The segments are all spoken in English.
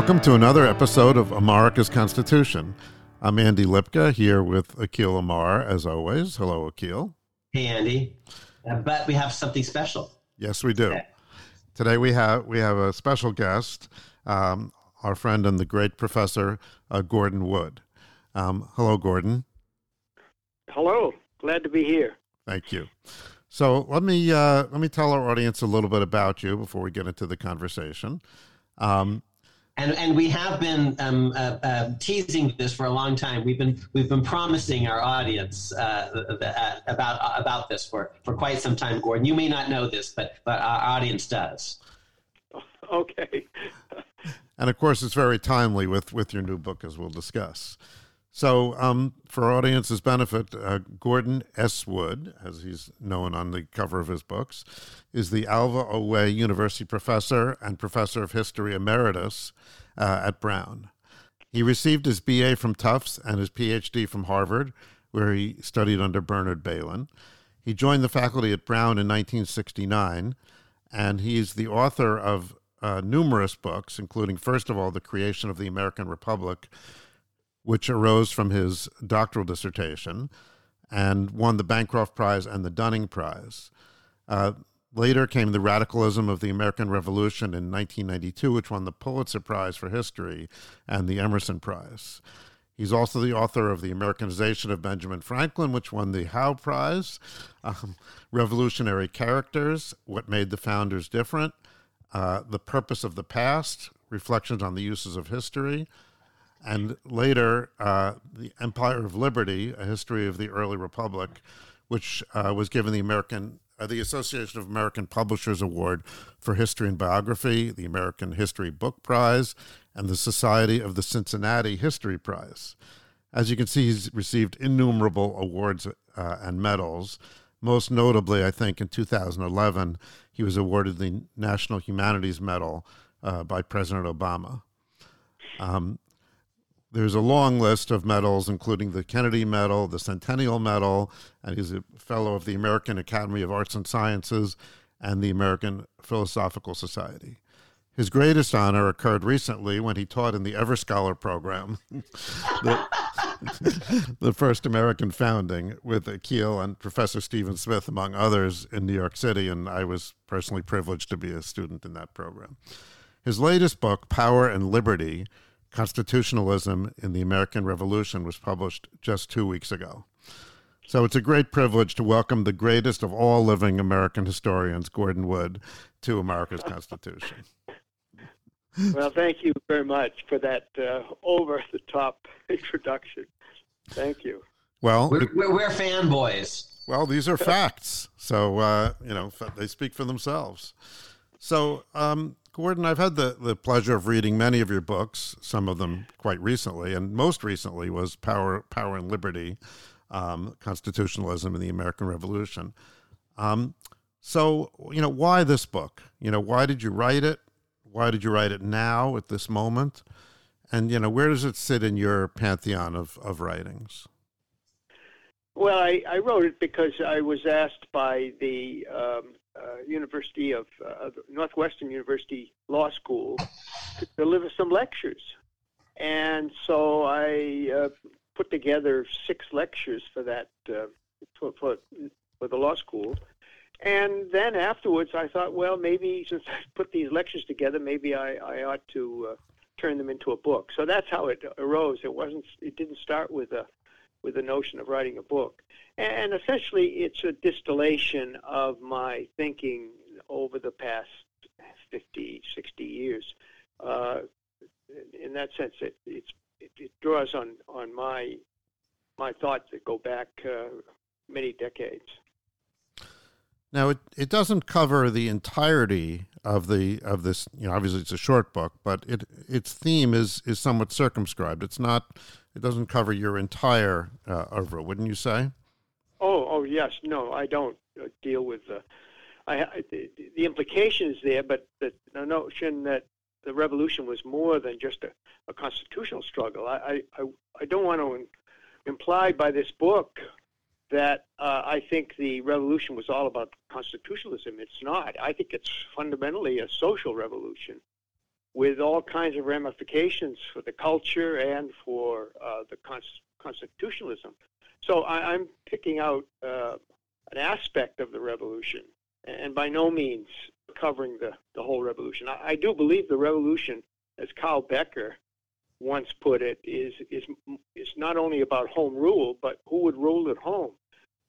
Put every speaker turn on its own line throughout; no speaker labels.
Welcome to another episode of America's Constitution. I'm Andy Lipka here with Akhil Amar, as always. Hello, Akhil.
Hey, Andy. Uh, but we have something special.
Yes, we do. Today we have we have a special guest, um, our friend and the great professor uh, Gordon Wood. Um, hello, Gordon.
Hello. Glad to be here.
Thank you. So let me uh, let me tell our audience a little bit about you before we get into the conversation. Um,
and and we have been um, uh, uh, teasing this for a long time. We've been we've been promising our audience uh, uh about about this for, for quite some time. Gordon, you may not know this, but but our audience does.
Okay.
and of course, it's very timely with with your new book, as we'll discuss. So, um, for our audience's benefit, uh, Gordon S. Wood, as he's known on the cover of his books, is the Alva O. Way University professor and professor of history emeritus uh, at Brown. He received his BA from Tufts and his PhD from Harvard, where he studied under Bernard Bailyn. He joined the faculty at Brown in 1969, and he's the author of uh, numerous books, including, first of all, The Creation of the American Republic which arose from his doctoral dissertation and won the Bancroft Prize and the Dunning Prize. Uh, later came the radicalism of the American Revolution in 1992, which won the Pulitzer Prize for History and the Emerson Prize. He's also the author of The Americanization of Benjamin Franklin, which won the Howe Prize, um, Revolutionary Characters, What Made the Founders Different, uh, The Purpose of the Past, Reflections on the Uses of History, and later uh, the Empire of Liberty, a history of the early republic, which uh, was given the American uh, the Association of American Publishers Award for History and Biography, the American History Book Prize, and the Society of the Cincinnati History Prize. As you can see, he's received innumerable awards uh, and medals. Most notably, I think in 2011, he was awarded the National Humanities Medal uh, by President Obama. Um, there's a long list of medals, including the Kennedy Medal, the Centennial Medal, and he's a fellow of the American Academy of Arts and Sciences and the American Philosophical Society. His greatest honor occurred recently when he taught in the Ever Scholar program, the, the, first American founding, with Akhil and Professor Stephen Smith, among others, in New York City, and I was personally privileged to be a student in that program. His latest book, Power and Liberty, Constitutionalism in the American Revolution was published just two weeks ago. So it's a great privilege to welcome the greatest of all living American historians, Gordon Wood, to America's Constitution.
Well, thank you very much for that uh, over the top introduction. Thank you.
Well,
we're, we're, we're fanboys.
Well, these are facts. So, uh, you know, they speak for themselves. So, um, Gordon, I've had the, the pleasure of reading many of your books, some of them quite recently, and most recently was Power, Power and Liberty, um, Constitutionalism and the American Revolution. Um, so, you know, why this book? You know, why did you write it? Why did you write it now at this moment? And, you know, where does it sit in your pantheon of, of writings?
Well, I, I wrote it because I was asked by the um, uh, University of uh, Northwestern University Law School to deliver some lectures, and so I uh, put together six lectures for that uh, for, for for the law school. And then afterwards, I thought, well, maybe since I put these lectures together, maybe I, I ought to uh, turn them into a book. So that's how it arose. It wasn't. It didn't start with a with the notion of writing a book. And essentially, it's a distillation of my thinking over the past 50, 60 years. Uh, in that sense, it, it, it, draws on, on my, my thoughts that go back uh, many decades.
Now, it, it doesn't cover the entirety of the of this. You know, obviously it's a short book, but it its theme is is somewhat circumscribed. It's not. It doesn't cover your entire uh, oeuvre, wouldn't you say?
Oh, oh yes. No, I don't uh, deal with the. I, I the, the implication is there, but the, the notion that the revolution was more than just a, a constitutional struggle. I, I, I don't want to imply by this book that uh, I think the revolution was all about constitutionalism. It's not. I think it's fundamentally a social revolution. With all kinds of ramifications for the culture and for uh, the cons- constitutionalism. So I, am picking out uh, an aspect of the revolution, and by no means covering the, the whole revolution. I, I do believe the revolution, as Carl Becker once put it, is is is not only about home rule, but who would rule at home.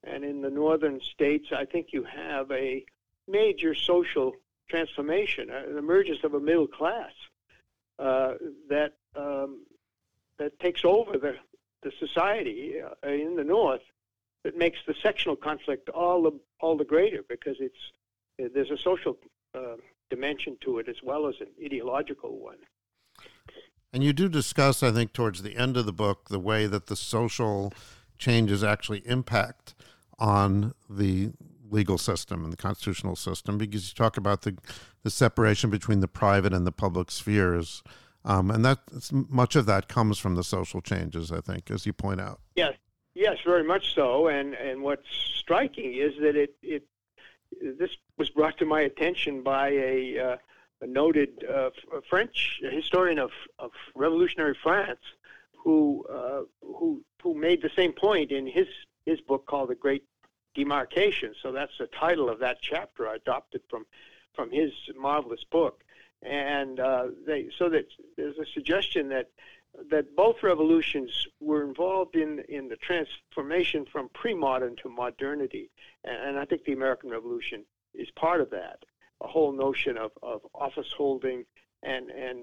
And in the northern states, I think you have a major social transformation, uh, an emergence of a middle class uh, that um, that takes over the the society uh, in the north that makes the sectional conflict all the all the greater because it's there's a social uh, dimension to it as well as an ideological one.
And you do discuss, I think, towards the end of the book, the way that the social changes actually impact on the legal system and the constitutional system, because you talk about the the separation between the private and the public spheres, um, and that much of that comes from the social changes, I think, as you point out.
Yes, yes, very much so. And and what's striking is that it it this was brought to my attention by a, uh, a noted uh, French historian of, of revolutionary France who uh, who who made the same point in his his book called The Great Demarcation. So that's the title of that chapter I adopted from from his marvelous book. And uh, they so that there's a suggestion that that both revolutions were involved in, in the transformation from pre-modern to modernity. And, and I think the American Revolution is part of that. A whole notion of, of office holding and, and,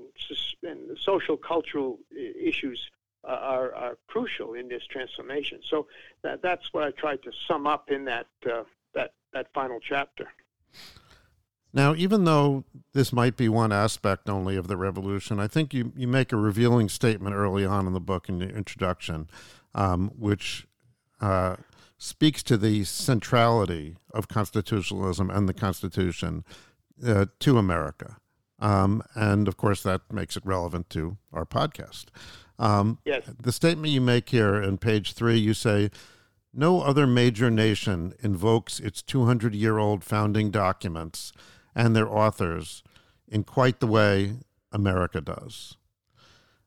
and social cultural issues uh, are, are crucial in this transformation. So that, that's what I tried to sum up in that, uh, that, that final chapter.
Now, even though this might be one aspect only of the revolution, I think you, you make a revealing statement early on in the book in the introduction, um, which uh, speaks to the centrality of constitutionalism and the Constitution uh, to America. Um, and of course, that makes it relevant to our podcast. Um,
yes.
The statement you make here in page three, you say, no other major nation invokes its 200 year old founding documents and their authors in quite the way America does.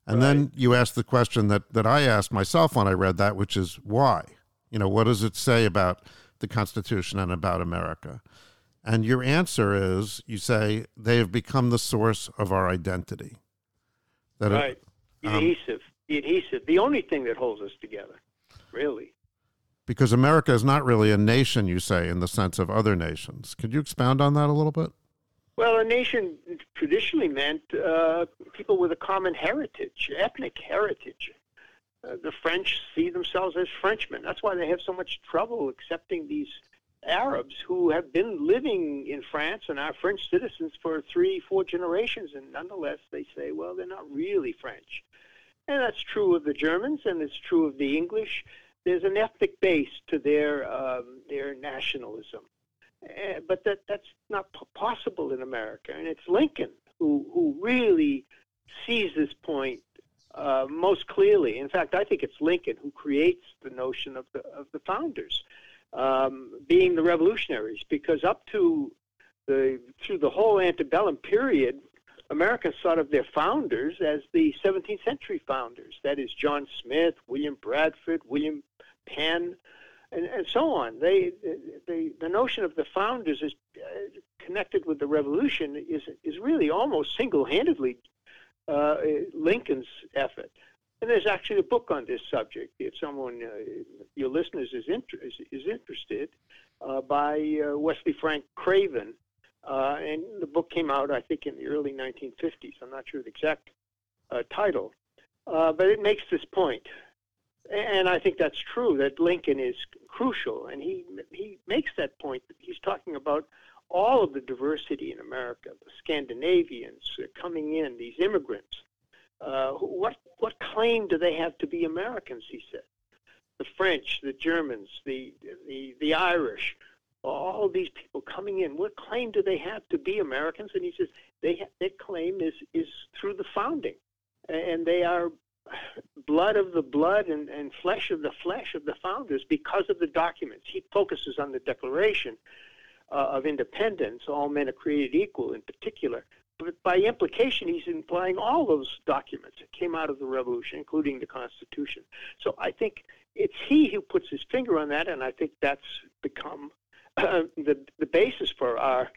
And right. then you ask the question that, that I asked myself when I read that, which is why? You know, what does it say about the Constitution and about America? And your answer is you say they have become the source of our identity.
That right. It, um, adhesive. The adhesive. The only thing that holds us together, really.
Because America is not really a nation, you say, in the sense of other nations. Could you expound on that a little bit?
Well, a nation traditionally meant uh, people with a common heritage, ethnic heritage. Uh, the French see themselves as Frenchmen. That's why they have so much trouble accepting these Arabs who have been living in France and are French citizens for three, four generations, and nonetheless they say, well, they're not really French. And that's true of the Germans, and it's true of the English there's an ethnic base to their um, their nationalism, uh, but that that's not p- possible in America. And it's Lincoln who who really sees this point uh, most clearly. In fact, I think it's Lincoln who creates the notion of the of the founders um, being the revolutionaries, because up to the through the whole antebellum period, Americans thought of their founders as the 17th century founders. That is John Smith, William Bradford, William Penn, and, and so on. They, the, the notion of the founders is uh, connected with the revolution is, is really almost single-handedly uh, Lincoln's effort. And there's actually a book on this subject. If someone, uh, your listeners, is, inter- is, is interested, uh, by uh, Wesley Frank Craven. Uh, and the book came out, I think, in the early 1950s. I'm not sure the exact uh, title. Uh, but it makes this point and I think that's true that Lincoln is crucial, and he he makes that point. He's talking about all of the diversity in America, the Scandinavians coming in, these immigrants. Uh, what what claim do they have to be Americans? He said. The French, the Germans, the the the Irish, all these people coming in. What claim do they have to be Americans? And he says they ha- their claim is is through the founding, and they are blood of the blood and, and flesh of the flesh of the founders because of the documents. He focuses on the Declaration uh, of Independence, all men are created equal in particular. But by implication, he's implying all those documents that came out of the revolution, including the Constitution. So I think it's he who puts his finger on that, and I think that's become uh, the the basis for our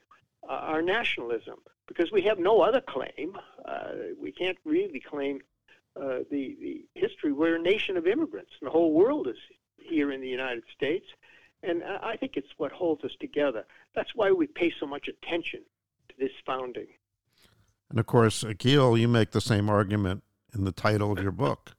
uh, our nationalism because we have no other claim. Uh, we can't really claim uh, the the history. We're a nation of immigrants, and the whole world is here in the United States. And I think it's what holds us together. That's why we pay so much attention to this founding.
And of course, Akhil, you make the same argument in the title of your book,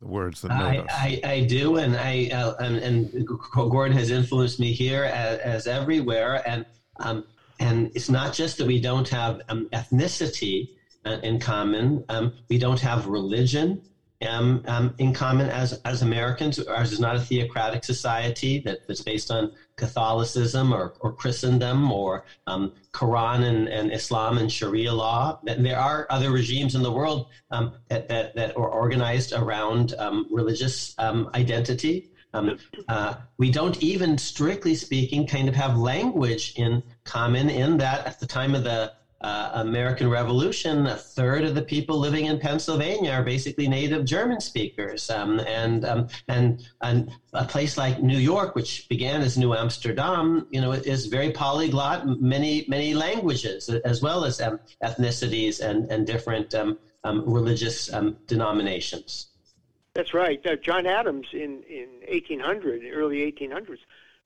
"The Words That Made
I,
Us."
I, I do, and I uh, and, and, Gordon has influenced me here as, as everywhere, and um, and it's not just that we don't have um, ethnicity uh, in common, um, we don't have religion, um, um, in common as, as Americans. Ours is not a theocratic society that, that's based on Catholicism or, or Christendom or um, Quran and, and Islam and Sharia law. There are other regimes in the world um, that, that, that are organized around um, religious um, identity. Uh, we don't even, strictly speaking, kind of have language in common in that at the time of the uh, American Revolution, a third of the people living in Pennsylvania are basically native German speakers, um, and, um, and and a place like New York, which began as New Amsterdam, you know, is very polyglot, many many languages as well as um, ethnicities and and different um, um, religious um, denominations.
That's right. Uh, John Adams in in 1800, early 1800s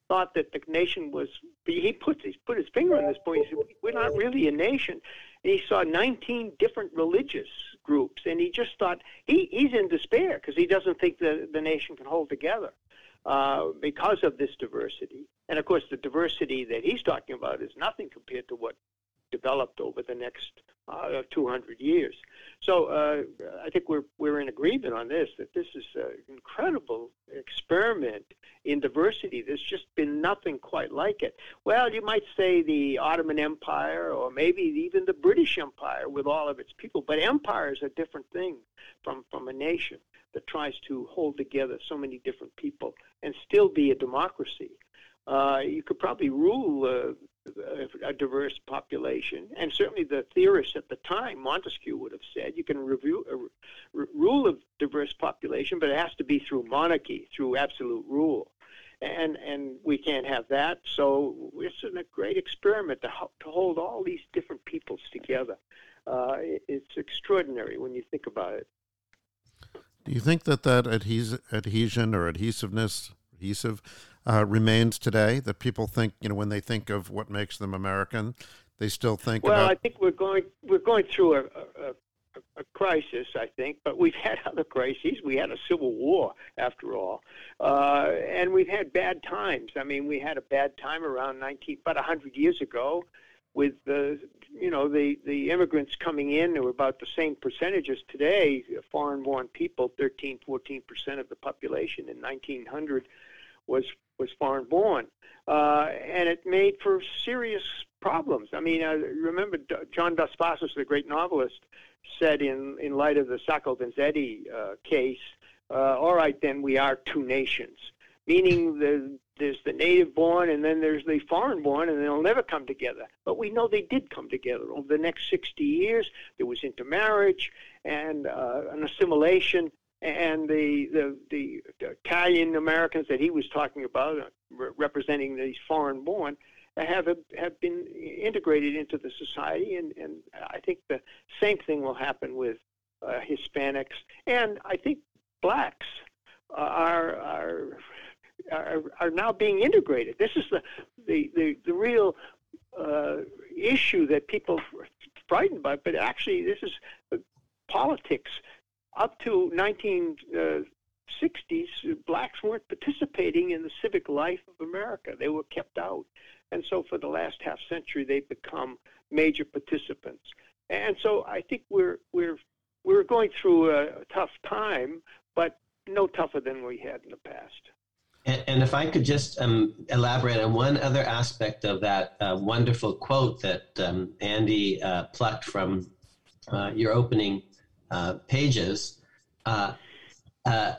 thought that the nation was. He put he put his finger on this point. He said, "We're not really a nation." And he saw 19 different religious groups, and he just thought he, he's in despair because he doesn't think the the nation can hold together uh, because of this diversity. And of course, the diversity that he's talking about is nothing compared to what developed over the next uh, 200 years. So uh, I think we're we're in agreement on this that this is an incredible experiment in diversity. There's just been nothing quite like it. Well, you might say the Ottoman Empire or maybe even the British Empire with all of its people, but empire is a different thing from from a nation that tries to hold together so many different people and still be a democracy. Uh, you could probably rule uh, a diverse population. And certainly the theorists at the time, Montesquieu would have said, you can review, uh, rule a diverse population, but it has to be through monarchy, through absolute rule. And, and we can't have that. So it's a great experiment to, to hold all these different peoples together. Uh, it's extraordinary when you think about it.
Do you think that that adhes- adhesion or adhesiveness, adhesive, uh, remains today? That people think, you know, when they think of what makes them American, they still think.
Well,
about...
I think we're going we're going through a, a, a, crisis. I think, but we've had other crises. We had a civil war, after all, uh, and we've had bad times. I mean, we had a bad time around 19, about 100 years ago, with the you know the the immigrants coming in. They were about the same percentages today. Foreign-born people, 13, 14 percent of the population in 1900 was was foreign born, uh, and it made for serious problems. I mean, uh, remember John Dos Passos, the great novelist, said in in light of the Sacco Vanzetti uh, case, uh, "All right, then we are two nations," meaning the there's the native born and then there's the foreign born and they'll never come together. But we know they did come together. Over the next 60 years, there was intermarriage and uh, an assimilation and the, the, the, Italian Americans that he was talking about, uh, re- representing these foreign born, have have been integrated into the society, and, and I think the same thing will happen with uh, Hispanics, and I think blacks are are are, are now being integrated. This is the the the, the real uh, issue that people are frightened by, but actually this is uh, politics up to 1960s, uh, blacks weren't participating in the civic life of America. They were kept out. And so for the last half century, they've become major participants. And so I think we're, we're, we're going through a, tough time, but no tougher than we had in the past.
And, and if I could just um, elaborate on one other aspect of that uh, wonderful quote that um, Andy uh, plucked from uh, your opening uh, pages, uh, uh,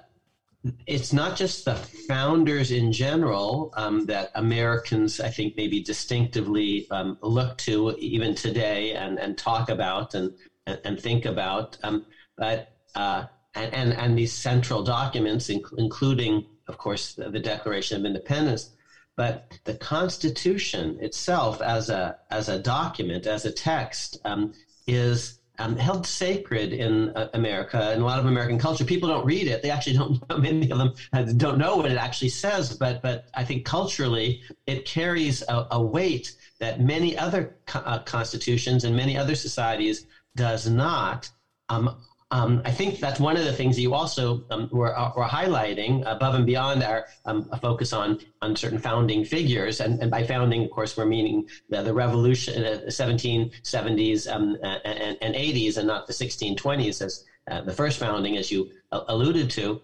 it's not just the founders in general um, that Americans, I think, maybe distinctively um, look to even today and, and talk about and, and, and think about, um, but uh, and, and, and these central documents, inc- including, of course, the, the, Declaration of Independence, but the Constitution itself as a as a document, as a text, um, is um, held sacred in uh, America and a lot of American culture. People don't read it; they actually don't. know Many of them uh, don't know what it actually says. But but I think culturally, it carries a, a weight that many other co- uh, constitutions and many other societies does not. Um, um, I think that's one of the things that you also um, were, uh, were, highlighting above and beyond our um, focus on on certain founding figures. And, and, by founding, of course, we're meaning the, the revolution, uh, the 1770s um, and, and, 80s, and not the 1620s as uh, the first founding, as you alluded to.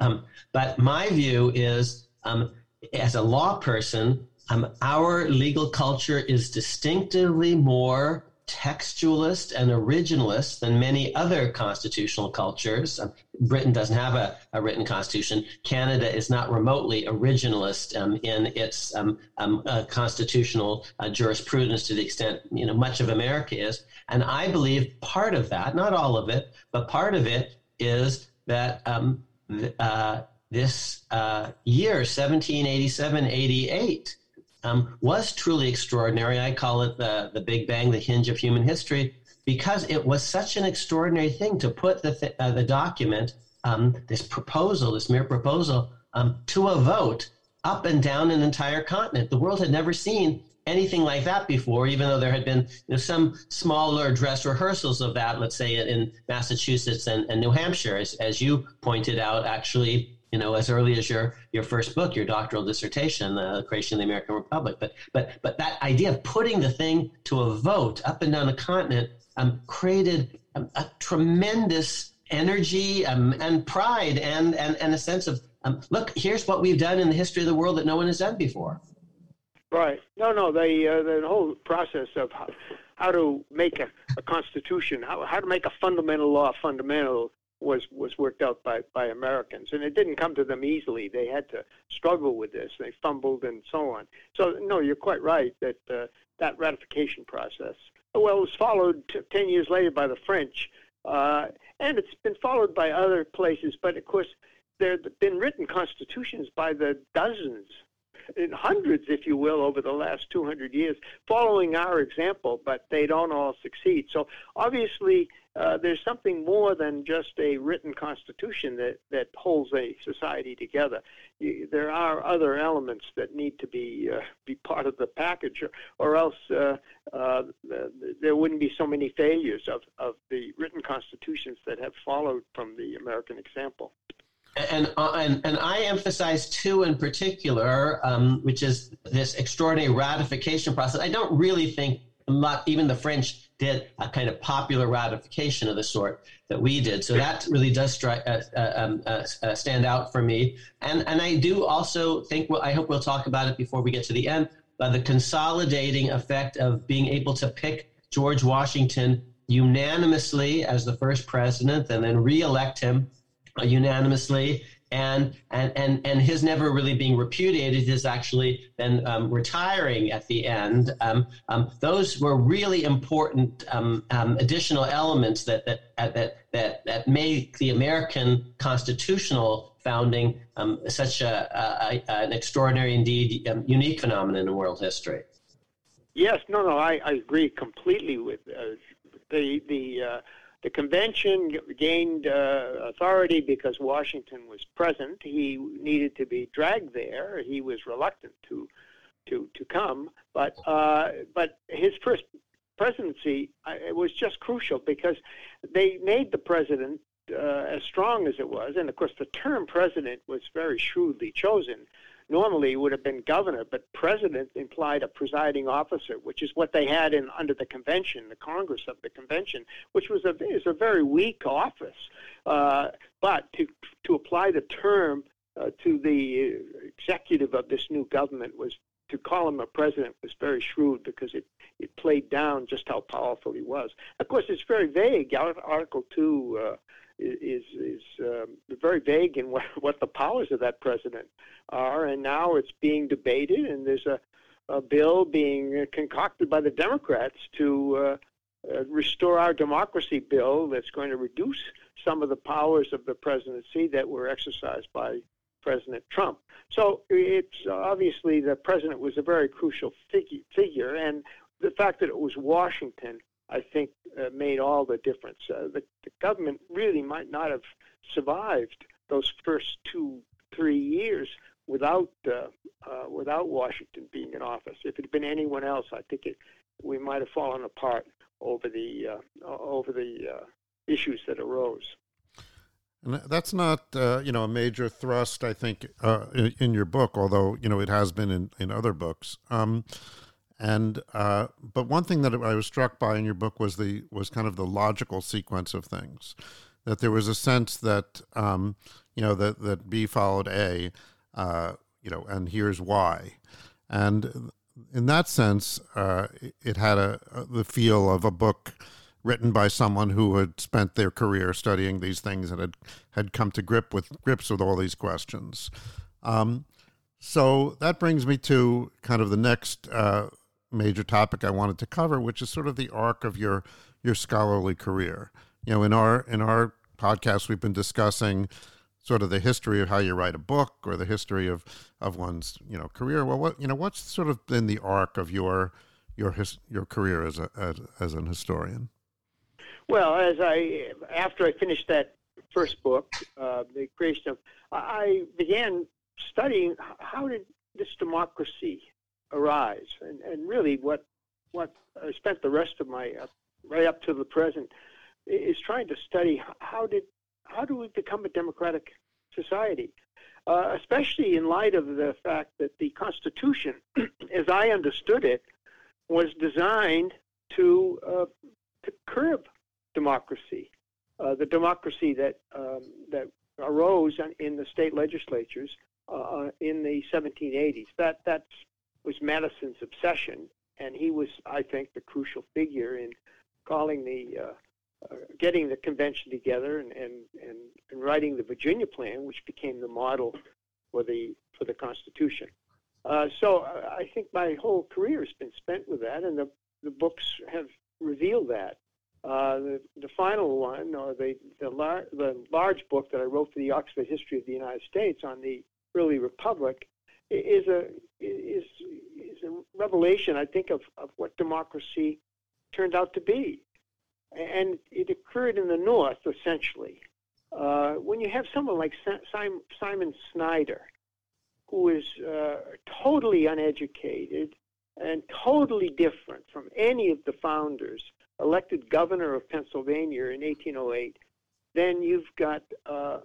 Um, but my view is, um, as a law person, our legal culture is distinctively more textualist and originalist than many other constitutional cultures. Um, Britain doesn't have a, a, written constitution. Canada is not remotely originalist um, in its um, um uh, constitutional uh, jurisprudence to the extent you know much of America is. And I believe part of that, not all of it, but part of it is that um, th- uh, this uh, year, 1787 88, um, was truly extraordinary. I call it the, the Big Bang, the hinge of human history, because it was such an extraordinary thing to put the, th- uh, the document, um, this proposal, this mere proposal, um, to a vote up and down an entire continent. The world had never seen anything like that before, even though there had been you know, some smaller dress rehearsals of that, let's say in Massachusetts and, and New Hampshire, as, as you pointed out, actually you know, as early as your your first book, your doctoral dissertation, the creation of the American Republic. But but but that idea of putting the thing to a vote up and down the continent um, created a, a, tremendous energy um, and pride and, and and a sense of um, look, here's what we've done in the history of the world that no one has done before.
Right. No, no. The uh, the whole process of how, how to make a, a constitution, how how to make a fundamental law fundamental was was worked out by by Americans, and it didn't come to them easily. They had to struggle with this. They fumbled and so on. So no, you're quite right that uh, that ratification process. Well, it was followed t- ten years later by the French, uh, and it's been followed by other places. But of course, there have been written constitutions by the dozens in hundreds, if you will, over the last 200 years, following our example, but they don't all succeed. So obviously, uh, there's something more than just a written constitution that, that holds a society together. You, there are other elements that need to be uh, be part of the package, or, or else uh, uh there wouldn't be so many failures of, of the written constitutions that have followed from the American example
and, uh, and and I emphasize two in particular, um, which is this extraordinary ratification process. I don't really think not even the French did a kind of popular ratification of the sort that we did. So that really does uh, uh, um, uh, uh, stand out for me. And and I do also think well, I hope we'll talk about it before we get to the end. But the consolidating effect of being able to pick George Washington unanimously as the first president, and then reelect him unanimously and and and and his never really being repudiated, his actually then um, retiring at the end. Um, um, those were really important um, um, additional elements that that that that that made the American constitutional founding um, such a, a, a, an extraordinary, indeed unique phenomenon in world history.
Yes, no, no, I, I agree completely with uh, the the. Uh, the convention gained uh, authority because Washington was present. He needed to be dragged there. He was reluctant to to to come, but uh, but his first presidency uh, was just crucial because they made the president uh, as strong as it was, and of course the term president was very shrewdly chosen normally would have been governor, but president implied a presiding officer, which is what they had in under the convention, the Congress of the convention, which was a is a very weak office. Uh, but to to apply the term uh, to the executive of this new government was to call him a president was very shrewd because it it played down just how powerful he was. Of course, it's very vague. Article two. Uh, is is um, very vague in what, what the powers of that president are, and now it's being debated, and there's a, a bill being concocted by the Democrats to uh, uh, restore our democracy bill that's going to reduce some of the powers of the presidency that were exercised by President Trump. So it's obviously the president was a very crucial figure, figure and the fact that it was Washington I think uh, made all the difference. Uh, the, the, government really might not have survived those first two, three years without uh, uh without Washington being in office. If it had been anyone else, I think it, we might have fallen apart over the uh, over the uh, issues that arose.
And that's not, uh, you know, a major thrust, I think, uh, in, in, your book, although you know it has been in, in other books. Um, and uh, but one thing that I was struck by in your book was the was kind of the logical sequence of things. That there was a sense that um, you know that that B followed A, uh, you know, and here's why, and in that sense, uh, it had a, a, the feel of a book written by someone who had spent their career studying these things and had had come to grip with grips with all these questions. Um, so that brings me to kind of the next uh, major topic I wanted to cover, which is sort of the arc of your your scholarly career. You know, in our in our podcast, we've been discussing sort of the history of how you write a book or the history of of one's you know career. Well, what you know, what's sort of been the arc of your your his, your career as a as, as an historian?
Well, as I after I finished that first book, uh, the creation of, I began studying how did this democracy arise, and, and really what what I spent the rest of my uh, right up to the present is trying to study how did how do we become a democratic society, uh, especially in light of the fact that the Constitution, as I understood it, was designed to to curb democracy, uh, the democracy that um, that arose in the state legislatures uh, in the 1780s. That that was Madison's obsession, and he was, I think, the crucial figure in calling the uh, uh, getting the convention together and, and, and, writing the Virginia Plan, which became the model for the for the Constitution. Uh, so uh, I think my whole career has been spent with that, and the the books have revealed that. Uh, the, the final one, or the the, lar- the large book that I wrote for the Oxford History of the United States on the early republic, is a is is a revelation, I think, of, of what democracy turned out to be, and it occurred in the North essentially. Uh, when you have someone like Simon Snyder, who is uh, totally uneducated and totally different from any of the founders, elected governor of Pennsylvania in 1808, then you've got uh, uh,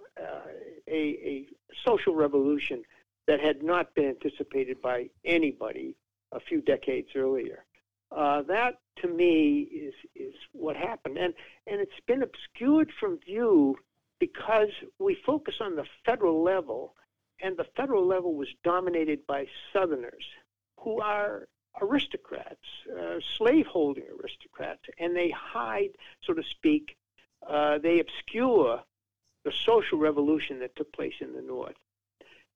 a, a, social revolution that had not been anticipated by anybody a few decades earlier. Uh, that, to me, is is what happened, and and it's been obscured from view because we focus on the federal level, and the federal level was dominated by Southerners who are aristocrats, uh, slaveholding aristocrats, and they hide, so to speak, uh, they obscure the social revolution that took place in the North.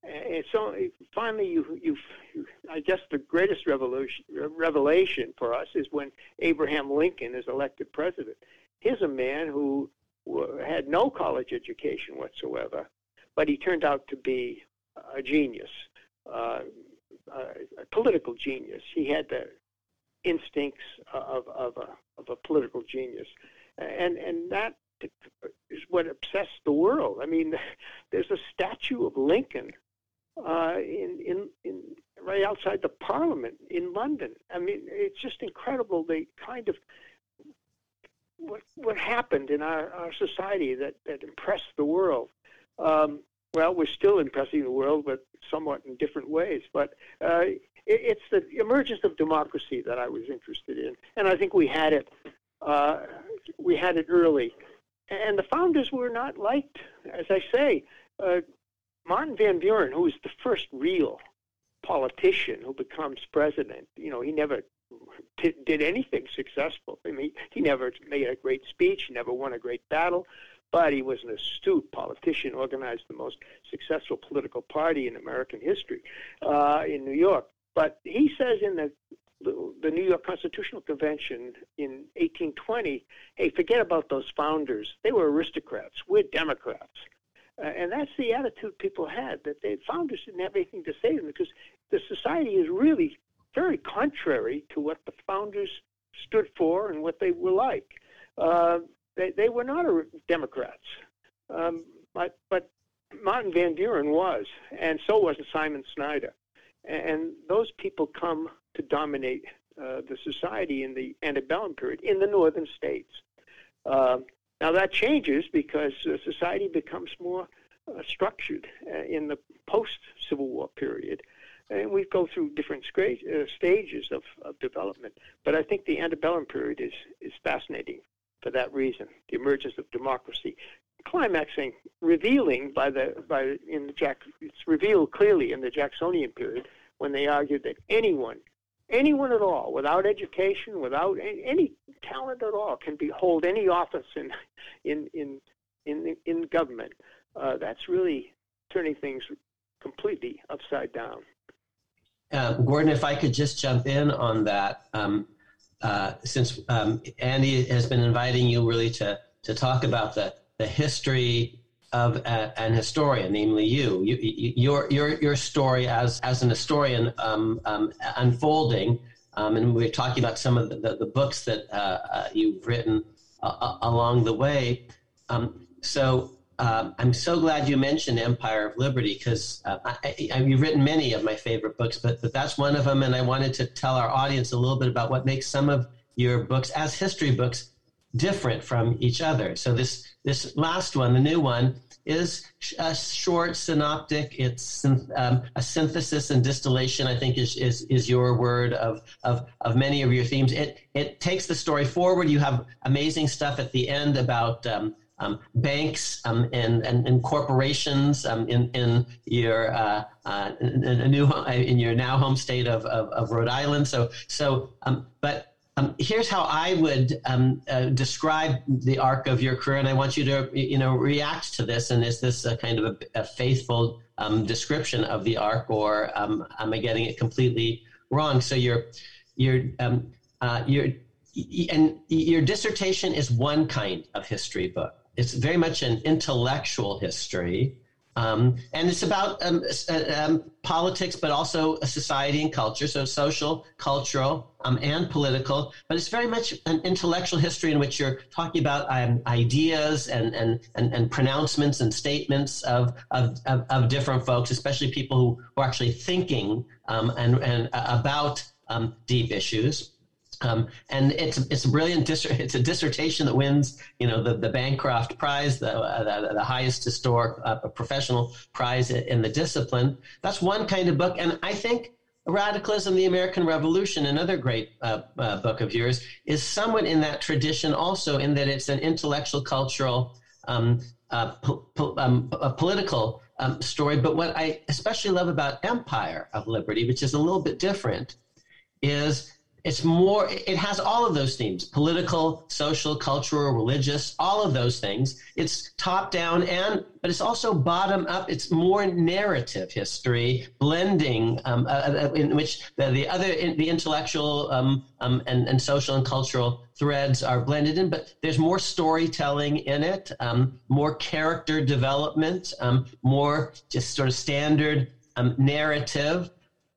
And so finally, you, you, I guess the greatest revolution, revelation for us is when Abraham Lincoln is elected president. Here's a man who had no college education whatsoever, but he turned out to be a genius, uh, a political genius. He had the instincts of, of, a, of a political genius. And, and that is what obsessed the world. I mean, there's a statue of Lincoln uh, in, in, in right outside the Parliament in London. I mean, it's just incredible the kind of what what happened in our, our society that, that impressed the world. Um, well, we're still impressing the world, but somewhat in different ways. But uh, it, it's the emergence of democracy that I was interested in, and I think we had it. Uh, we had it early, and the founders were not liked, as I say. Uh, Martin Van Buren, who was the first real politician who becomes president, you know, he never t- did anything successful. I mean, he never made a great speech, he never won a great battle, but he was an astute politician, organized the most successful political party in American history uh, in New York. But he says in the the New York Constitutional Convention in 1820, hey, forget about those founders. They were aristocrats. We're Democrats. Uh, and that's the attitude people had, that the founders didn't have anything to say to them because the society is really very contrary to what the founders stood for and what they were like. Uh, they, they were not Democrats, um, but, but Martin Van Buren was, and so was Simon Snyder. And those people come to dominate uh, the society in the antebellum period in the northern states. Uh, now that changes because uh, society becomes more uh, structured uh, in the post-Civil War period, and we go through different stages of, of development. But I think the antebellum period is is fascinating for that reason. The emergence of democracy, climaxing, revealing by the by in the Jack, it's revealed clearly in the Jacksonian period when they argued that anyone, anyone at all, without education, without any talent at all, can be hold any office in in in in in government. Uh, that's really turning things completely upside down.
Uh, Gordon, if I could just jump in on that. Um, uh, since um, Andy has been inviting you really to, to talk about the, the history of a, an historian, namely you. you, you your, your, your story as, as an historian um, um, unfolding, um, and we are talking about some of the, the, the books that uh, uh, you've written uh, uh, along the way. Um, so um, I'm so glad you mentioned Empire of Liberty because uh, you've written many of my favorite books, but, but that's one of them. And I wanted to tell our audience a little bit about what makes some of your books as history books different from each other. So this this last one, the new one, is a short synoptic. It's um, a synthesis and distillation. I think is is, is your word of, of of many of your themes. It it takes the story forward. You have amazing stuff at the end about. Um, um, banks um, and, and, and, corporations um, in, in your uh, uh, in, in, new in your now home state of, of, of Rhode Island. So so um, but um, here's how I would um, uh, describe the arc of your career, and I want you to you know react to this. And is this a kind of a, a faithful description of the arc, or am I getting it completely wrong? So your your uh, your and your dissertation is one kind of history book it's very much an intellectual history. Um, and it's about um, uh, um, politics, but also a society and culture, so social, cultural, um, and political. But it's very much an intellectual history in which you're talking about um, ideas and, and, and, and, pronouncements and statements of, of, of, of, different folks, especially people who, who are actually thinking and, and uh, about deep issues. Um, and it's it's a brilliant dis- it's a dissertation that wins you know the, the Bancroft Prize the, uh, the, the highest historic uh, professional prize in the discipline. That's one kind of book. And I think Radicalism the American Revolution another great uh, uh book of yours is somewhat in that tradition also in that it's an intellectual cultural um, uh, po- po- um, a political um, story. But what I especially love about Empire of Liberty which is a little bit different is it's more it has all of those themes political social cultural religious all of those things. It's top down and but it's also bottom up. It's more narrative history blending um, uh, uh in which the, the other in, the intellectual um, um, and, and social and cultural threads are blended in but there's more storytelling in it um, more character development um, more just sort of standard um, narrative.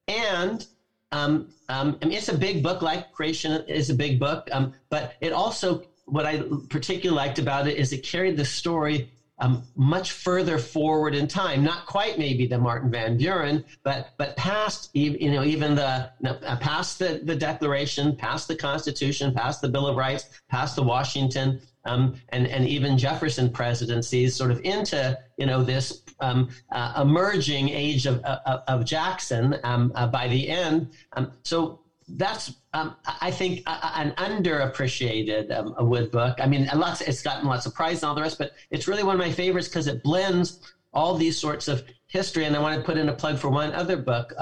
And um, um, I mean, it's a big book, like Creation is a big book, um, but it also, what I particularly liked about it is it carried the story um, much further forward in time. Not quite maybe the Martin Van Buren, but but past you know even the uh, past the, the Declaration, past the Constitution, past the Bill of Rights, past the Washington um, and and even Jefferson presidencies, sort of into you know this um, uh, emerging age of of, of Jackson um, uh, by the end. Um, so that's um, I think an underappreciated um, Wood book. I mean, lots it's gotten lots of prizes and all the rest, but it's really one of my favorites because it blends all these sorts of history. And I want to put in a plug for one other book,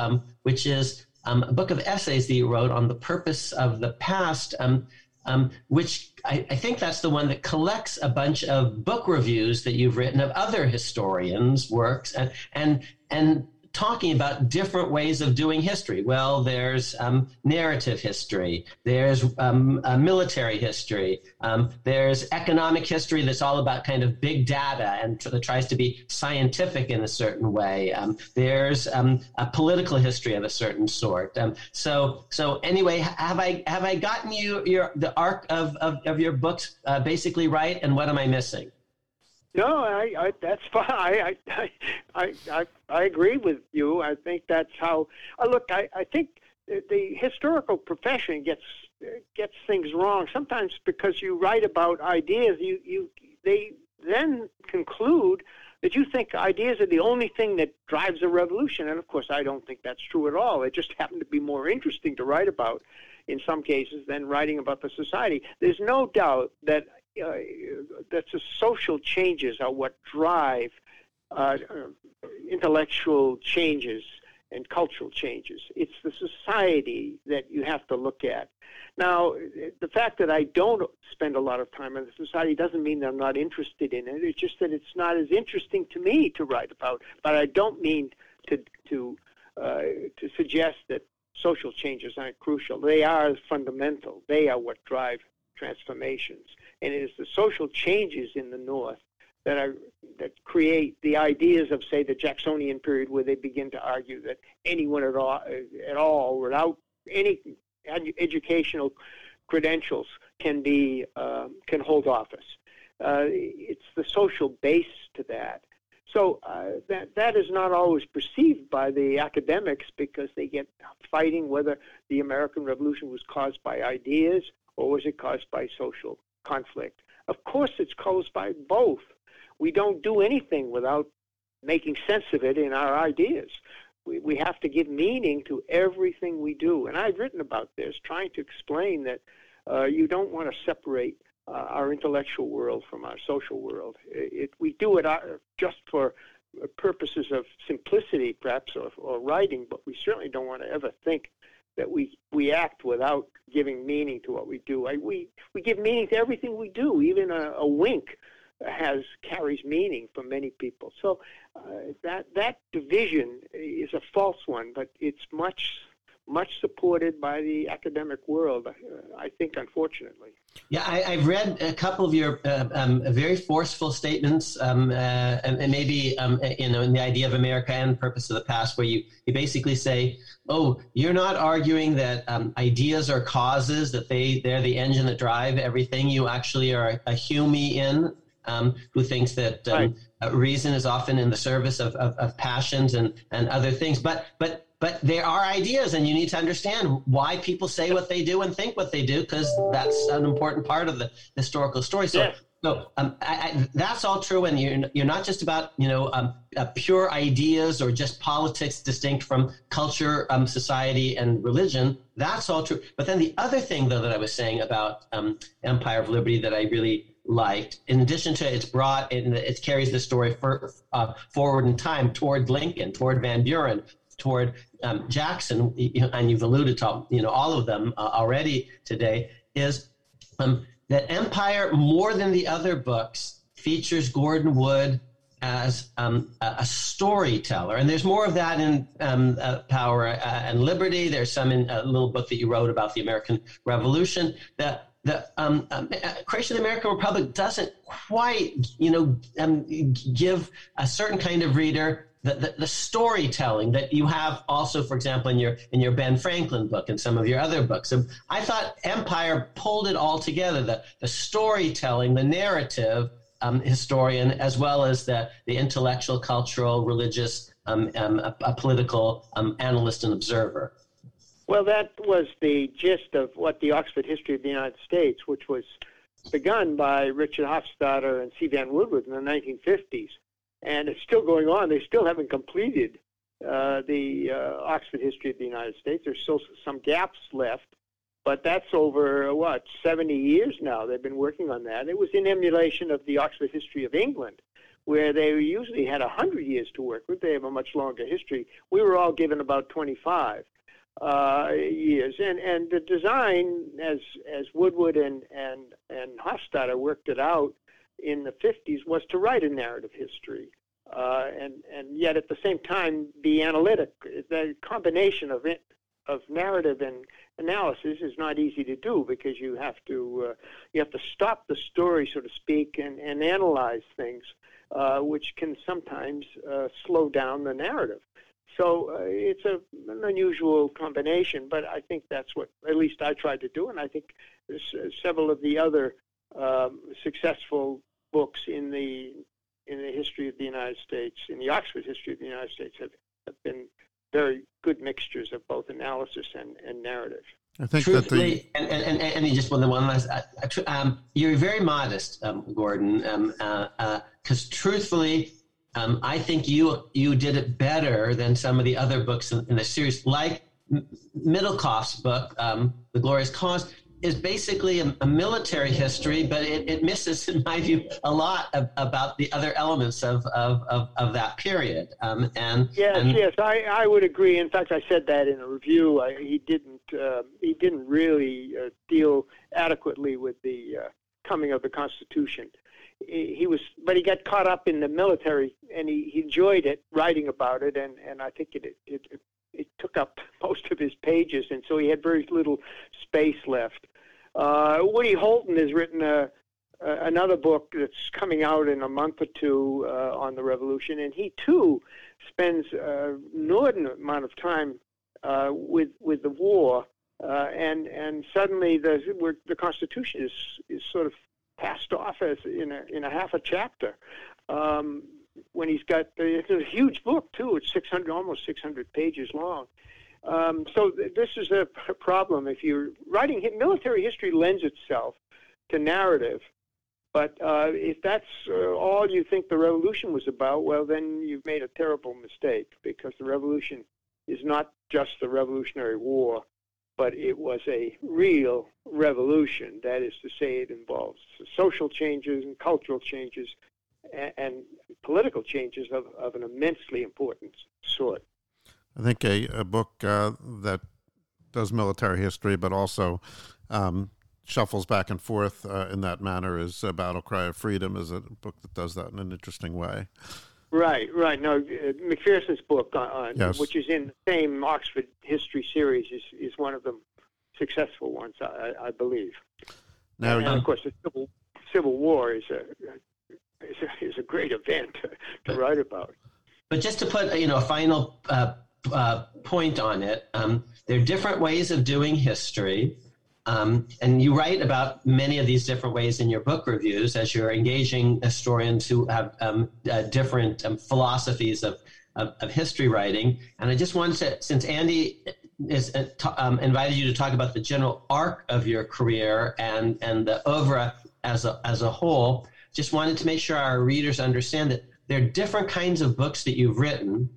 which is a book of essays that you wrote on the purpose of the past. Um, um, which I, I, think that's the one that collects a bunch of book reviews that you've written of other historians' works and and and talking about different ways of doing history. Well, there's um, narrative history, there's um, uh, military history, um, there's economic history that's all about kind of big data and that tries to be scientific in a certain way. Um, there's um, a political history of a certain sort. Um, so, so anyway, have I have I gotten you your the arc of of, of your books uh, basically right? And what am I missing?
No, I, I that's fine. I, I, I, I, I agree with you. I think that's how. Uh, look, I, I think the historical profession gets gets things wrong sometimes because you write about ideas. You, you, they then conclude that you think ideas are the only thing that drives a revolution, and of course, I don't think that's true at all. It just happened to be more interesting to write about in some cases than writing about the society. There's no doubt that uh, that the social changes are what drive uh, intellectual changes and cultural changes. It's the society that you have to look at. Now, the fact that I don't spend a lot of time on the society doesn't mean that I'm not interested in it. It's just that it's not as interesting to me to write about. But I don't mean to to uh, to suggest that social changes aren't crucial. They are fundamental. They are what drive transformations and it is the social changes in the North that are that create the ideas of, say, the Jacksonian period, where they begin to argue that anyone at all, at all without any educational credentials can be um, can hold office. Uh, it's the social base to that. So uh, that that is not always perceived by the academics because they get fighting whether the American Revolution was caused by ideas or was it caused by social conflict. Of course, it's caused by both. We don't do anything without making sense of it in our ideas. We, we have to give meaning to everything we do. And I've written about this, trying to explain that uh, you don't want to separate uh, our intellectual world from our social world. It, we do it uh, just for purposes of simplicity, perhaps, or, or writing, but we certainly don't want to ever think that we we act without giving meaning to what we do. I, we we give meaning to everything we do. Even a, a wink has carries meaning for many people. So uh, that that division is a false one, but it's much much supported by the academic world. Uh, I think, unfortunately.
Yeah, I, have read a couple of your uh, um, very forceful statements, um, uh, and, and, maybe um, you know, in the idea of America and purpose of the past, where you, you basically say, "Oh, you're not arguing that um, ideas are causes; that they they're the engine that drive everything. You actually are a Humean um, who thinks that um, right. uh, reason is often in the service of, of, of, passions and, and other things. But but but there are ideas and you need to understand why people say what they do and think what they do because that's an important part of the historical story. So yeah. so um, I, I, that's all true and you're, you're not just about you know um, uh, pure ideas or just politics distinct from culture um, society and religion. That's all true. But then the other thing though that i was saying about um, empire of liberty that i really liked in addition to it's brought in it carries the story for, uh, forward in time toward lincoln toward van buren toward um, Jackson, and you've alluded to you know all of them uh, already today, is um, that Empire, more than the other books, features Gordon Wood as um, a, storyteller, and there's more of that in um, uh, Power uh, and Liberty. There's some in a little book that you wrote about the American Revolution. That the um, um, uh, creation of the American Republic doesn't quite, you know, um, give a certain kind of reader the, the, the, storytelling that you have also, for example, in your in your Ben Franklin book and some of your other books. So I thought Empire pulled it all together: the the storytelling, the narrative um, historian, as well as the the intellectual, cultural, religious, um, um, a, a, political um, analyst and observer.
Well, that was the gist of what the Oxford History of the United States, which was begun by Richard Hofstadter and C. Vann Woodward in the 1950s and it's still going on. They still haven't completed uh, the uh, Oxford History of the United States. There's still some gaps left, but that's over what 70 years now. They've been working on that. It was in emulation of the Oxford History of England, where they usually had 100 years to work with. They have a much longer history. We were all given about 25. uh, years. And and the design, as as Woodward and and and Hofstadter worked it out in the 50s, was to write a narrative history. Uh, and and yet at the same time be analytic. The combination of it, of narrative and analysis is not easy to do because you have to uh, you have to stop the story, so to speak, and, and analyze things, uh, which can sometimes uh, slow down the narrative. So uh, it's a, an unusual combination, but I think that's what at least I tried to do, and I think several of the other um, successful books in the in the history of the United States, in the Oxford history of the United States, have, have been very good mixtures of both analysis and, and narrative.
I think Truthfully,
that the and, and, and, and just one, one last. Uh, um, you're very modest, um, Gordon, because um, uh, uh, truthfully, um, I think you you did it better than some of the other books in, in the series, like Middlekauff's book, um, The Glorious Cause, is basically a, a military history, but it, it, misses, in my view, a lot of, about the other elements of, of, of, of that period. Um, and
yes,
and,
yes, I, I would agree. In fact, I said that in a review. I, he didn't uh, he didn't really uh, deal adequately with the uh, coming of the Constitution he was, but he got caught up in the military, and he, he enjoyed it, writing about it, and and I think it it, it it took up most of his pages, and so he had very little space left. Uh, Woody Holton has written a, a, another book that's coming out in a month or two uh, on the Revolution, and he too spends an inordinate amount of time uh, with with the war, uh, and and suddenly the the Constitution is is sort of passed off as in a in a half a chapter. Um, when he's got it's a huge book too. It's 600, almost 600 pages long. Um, so th- this is a, a problem. If you're writing military history, lends itself to narrative. But uh, if that's uh, all you think the revolution was about, well, then you've made a terrible mistake because the revolution is not just the Revolutionary War but it was a real revolution. That is to say, it involves social changes and cultural changes and, and political changes of, of, an immensely important sort.
I think a, a book uh, that does military history, but also um, shuffles back and forth uh, in that manner is uh, Battle Cry of Freedom is a book that does that in an interesting way.
Right, right. No, uh, McPherson's book, on, yes. which is in the same Oxford history series, is, is one of the successful ones, I, I believe. Now, and, and, of course, the Civil, Civil War is a, is a, is a great event to, to write about.
But just to put you know a final uh, uh, point on it, um, there are different ways of doing history. Um, and you write about many of these different ways in your book reviews as you're engaging historians who have um, uh, different um, philosophies of, of, of, history writing. And I just wanted to, since Andy is, uh, t- um, invited you to talk about the general arc of your career and, and the oeuvre as a, as a whole, just wanted to make sure our readers understand that there are different kinds of books that you've written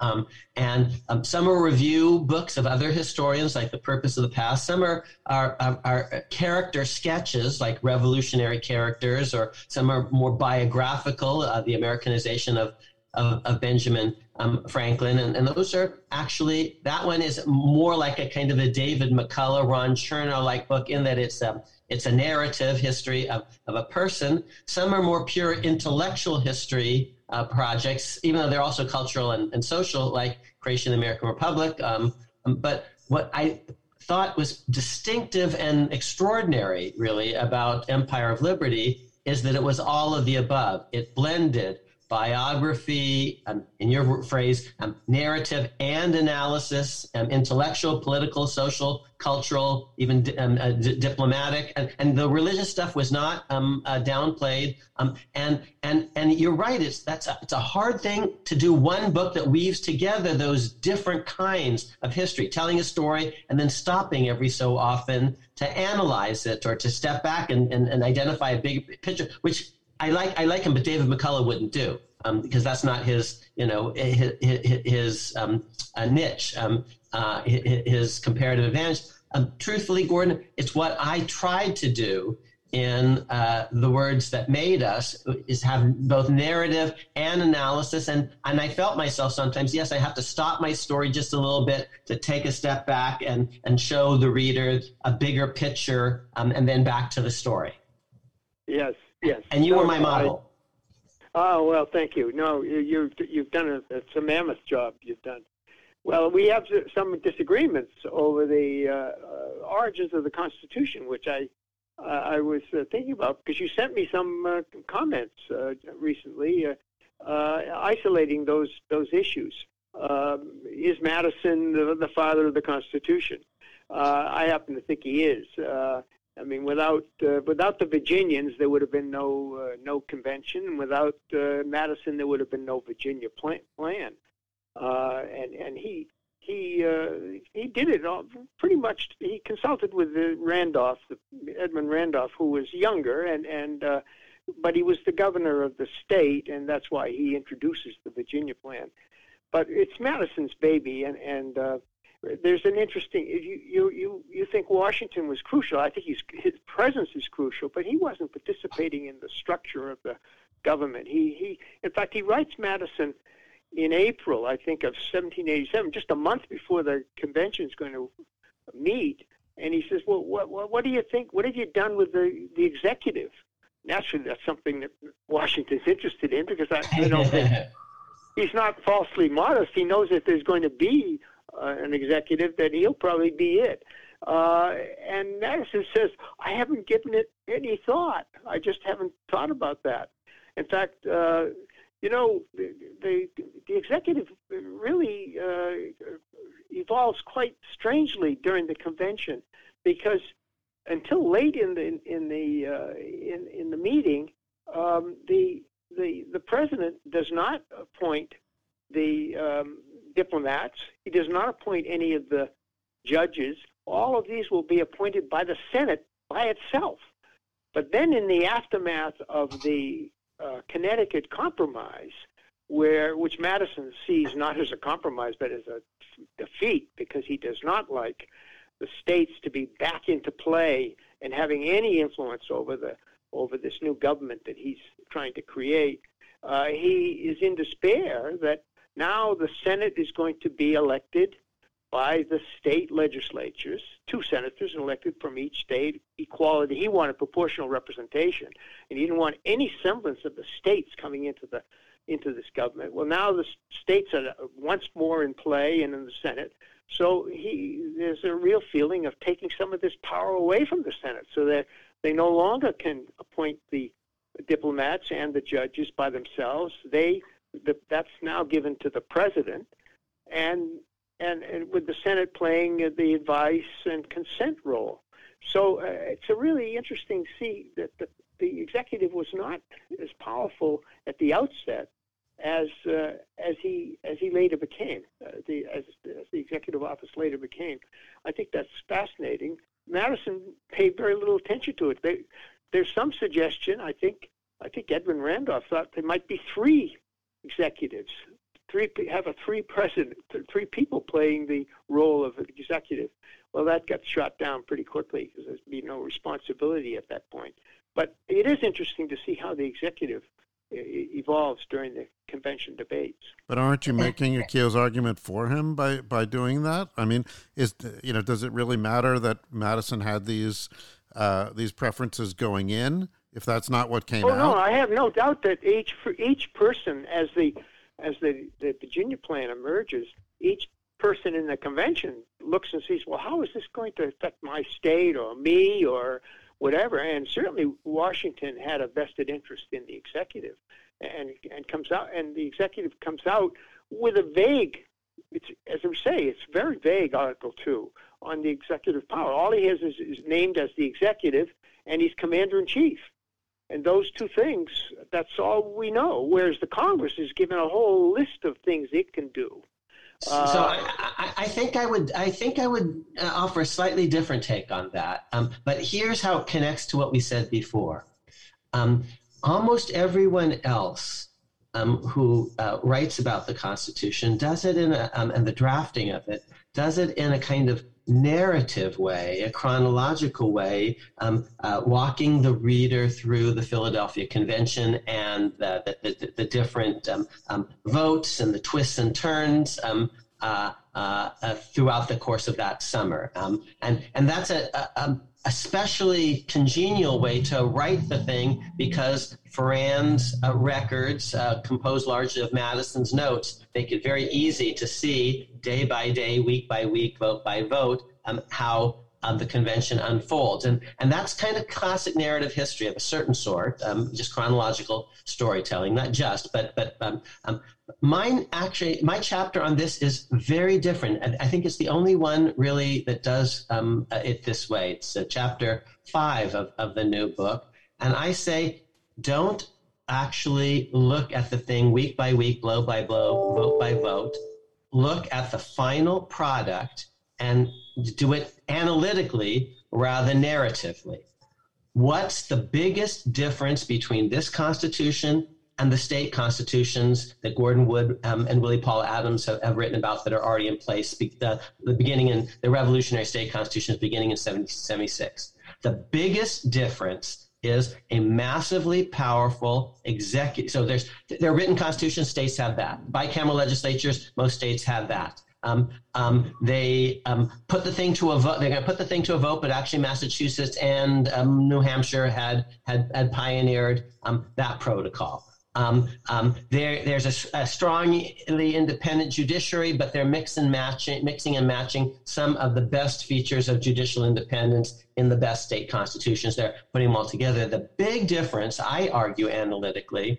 um, and um, some are review books of other historians, like The Purpose of the Past. Some are, are, are, are, character sketches, like revolutionary characters, or some are more biographical, uh, the Americanization of, of, of Benjamin um, Franklin. And, and those are actually, that one is more like a kind of a David McCullough, Ron Chernow like book in that it's a, it's a narrative history of, of a person. Some are more pure intellectual history uh, projects, even though they're also cultural and, and social, like Creation of the American Republic. Um, um, but what I thought was distinctive and extraordinary, really, about Empire of Liberty is that it was all of the above. It blended biography, um, in your phrase, um, narrative and analysis, um, intellectual, political, social, cultural, even um, uh, d- diplomatic, and, and the religious stuff was not um, uh, downplayed. Um, and and and you're right; it's that's a, it's a hard thing to do one book that weaves together those different kinds of history, telling a story and then stopping every so often to analyze it or to step back and, and, and identify a big picture, which I like I like him, but David McCullough wouldn't do um, because that's not his you know his, his um, niche, um, uh, his comparative advantage. Um, truthfully, Gordon, it's what I tried to do in uh, the words that made us is have both narrative and analysis. And and I felt myself sometimes yes I have to stop my story just a little bit to take a step back and and show the reader a bigger picture um, and then back to the story.
Yes yes
and you no, were my model
oh well thank you no you, you you've done a it's a mammoth job you've done well, we have some disagreements over the uh, uh, origins of the Constitution, which I uh, I was uh, thinking about because you sent me some uh, comments uh, recently isolating those those issues. Um, is Madison the, the, father of the Constitution? I happen to think he is. I mean, without without the Virginians, there would have been no uh, no convention, and without Madison, there would have been no Virginia plan. plan. and and he he uh, he did it all pretty much. He consulted with the Randolph, the, Edmund Randolph, who was younger, and and uh, but he was the governor of the state, and that's why he introduces the Virginia Plan. But it's Madison's baby, and and uh, there's an interesting. You you you you think Washington was crucial? I think he's, his presence is crucial, but he wasn't participating in the structure of the government. He he. In fact, he writes Madison in April, I think, of 1787, just a month before the convention is going to meet. And he says, "Well, what, what, what do you think? What have you done with the the executive?" Naturally, that's something that Washington's interested in because I, I don't think he's not falsely modest. He knows that there's going to be uh, an executive that he'll probably be it. Uh, and Madison says, "I haven't given it any thought. I just haven't thought about that." In fact, uh, you know, the, the, the executive really uh, evolves quite strangely during the convention because until late in the in the uh, in in the meeting, um, the the the president does not appoint the um, diplomats. He does not appoint any of the judges. All of these will be appointed by the Senate by itself. But then, in the aftermath of the uh, Connecticut Compromise, where which Madison sees not as a compromise but as a defeat because he does not like the states to be back into play and having any influence over the over this new government that he's trying to create. Uh, he is in despair that now the Senate is going to be elected by the state legislatures, two senators elected from each state, equality. He wanted proportional representation, and he didn't want any semblance of the states coming into the into this government. Well, now the states are uh, once more in play and in the Senate. So he there's a real feeling of taking some of this power away from the Senate, so that they no longer can appoint the diplomats and the judges by themselves. They the, that's now given to the president, and and, and with the Senate playing the advice and consent role. So uh, it's a really interesting see that the, the executive was not as powerful at the outset as uh, as he as he later became uh, the as, as the executive office later became. I think that's fascinating. Madison paid very little attention to it. They, there's some suggestion. I think I think Edwin Randolph thought there might be three executives three have a three president, three people playing the role of executive. Well, that got shot down pretty quickly because there'd be no responsibility at that point. But it is interesting to see how the executive evolves during the convention debates.
But aren't you making Akhil's argument for him by by doing that? I mean, is you know, does it really matter that Madison had these uh, these preferences going in? If that's not what came
oh,
out,
no, I have no doubt that each for each person as the as the, the Virginia plan emerges, each person in the convention looks and sees, well, how is this going to affect my state or me or whatever? And certainly Washington had a vested interest in the executive, and and comes out, and the executive comes out with a vague. It's as we say, it's very vague Article Two on the executive power. All he has is, is named as the executive, and he's commander in chief. And those two things, that's all we know. Whereas the Congress is given a whole list of things it can do.
Uh, so I, I, think I would I think I would uh, offer a slightly different take on that. Um, but here's how it connects to what we said before. Um, almost everyone else um, who uh, writes about the Constitution does it in a, um, and the drafting of it does it in a kind of narrative way, a chronological way, um, uh, walking the reader through the Philadelphia Convention and the, the, the, the different um, um, votes and the twists and turns. Uh, uh, uh, throughout the course of that summer, um, and and that's a, a, especially congenial way to write the thing because Farrand's uh, records, uh, composed largely of Madison's notes, make it very easy to see day by day, week by week, vote by vote, um, how um, the convention unfolds. And, and that's kind of classic narrative history of a certain sort, um, just chronological storytelling, not just, but, but um, um, mine actually, my chapter on this is very different. And I think it's the only one really that does um, it this way. It's uh, chapter five of, of the new book. And I say, don't actually look at the thing week by week, blow by blow, vote by vote. Look at the final product and do it analytically rather narratively. What's the biggest difference between this Constitution and the state constitutions that Gordon Wood um, and Willi Paul Adams have, have, written about that are already in place? The, the beginning in the revolutionary state constitutions beginning in 1776. The biggest difference is a massively powerful executive. So there's there are written constitutions. States have that. Bicameral legislatures. Most states have that. Um, um, they um, put the thing to a vote. They're going to put the thing to a vote, but actually Massachusetts and um, New Hampshire had had, had pioneered um, that protocol. Um, there, there's a, a, strongly independent judiciary, but they're mix and matching, mixing and matching some of the best features of judicial independence in the best state constitutions. They're putting them all together. The big difference, I argue analytically,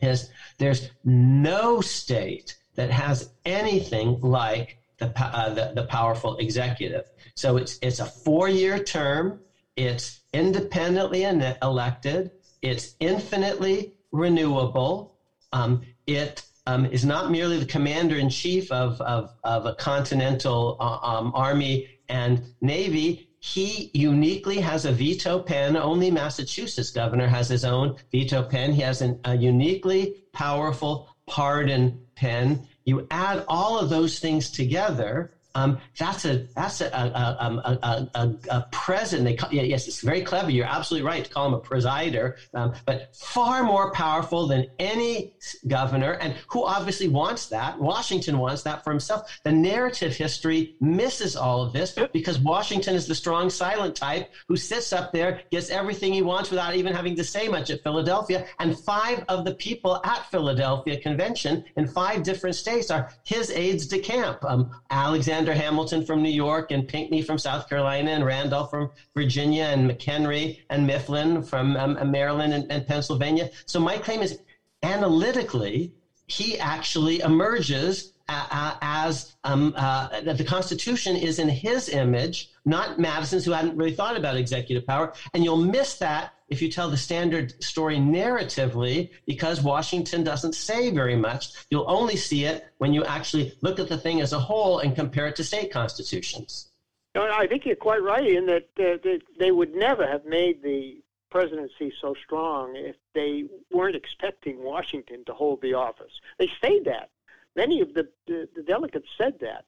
is there's no state that has anything like the, uh, the, the, powerful executive. So it's, it's a four year term, it's independently elected, it's infinitely renewable, um, it um, is not merely the commander in chief of, of, of, a continental uh, um, army and navy. He uniquely has a veto pen. Only Massachusetts governor has his own veto pen. He has an, a uniquely powerful pardon pen. You add all of those things together, um, that's a that's a a, a, a, a president. They call, yeah, yes, it's very clever. You're absolutely right to call him a presider, um, but far more powerful than any governor, and who obviously wants that. Washington wants that for himself. The narrative history misses all of this because Washington is the strong, silent type who sits up there, gets everything he wants without even having to say much at Philadelphia. And five of the people at Philadelphia Convention in five different states are his aides de camp. Um, Alexander. Alexander Hamilton from New York and Pinckney from South Carolina and Randolph from Virginia and McHenry and Mifflin from um, uh, Maryland and, and Pennsylvania. So my claim is analytically, he actually emerges uh, as um, uh, the Constitution is in his image, not Madison's, who hadn't really thought about executive power. And you'll miss that if you tell the standard story narratively, because Washington doesn't say very much. You'll only see it when you actually look at the thing as a whole and compare it to state constitutions.
I think you're quite right in that, uh, that they would never have made the presidency so strong if they weren't expecting Washington to hold the office. They say that. Many of the, the, the delegates said that.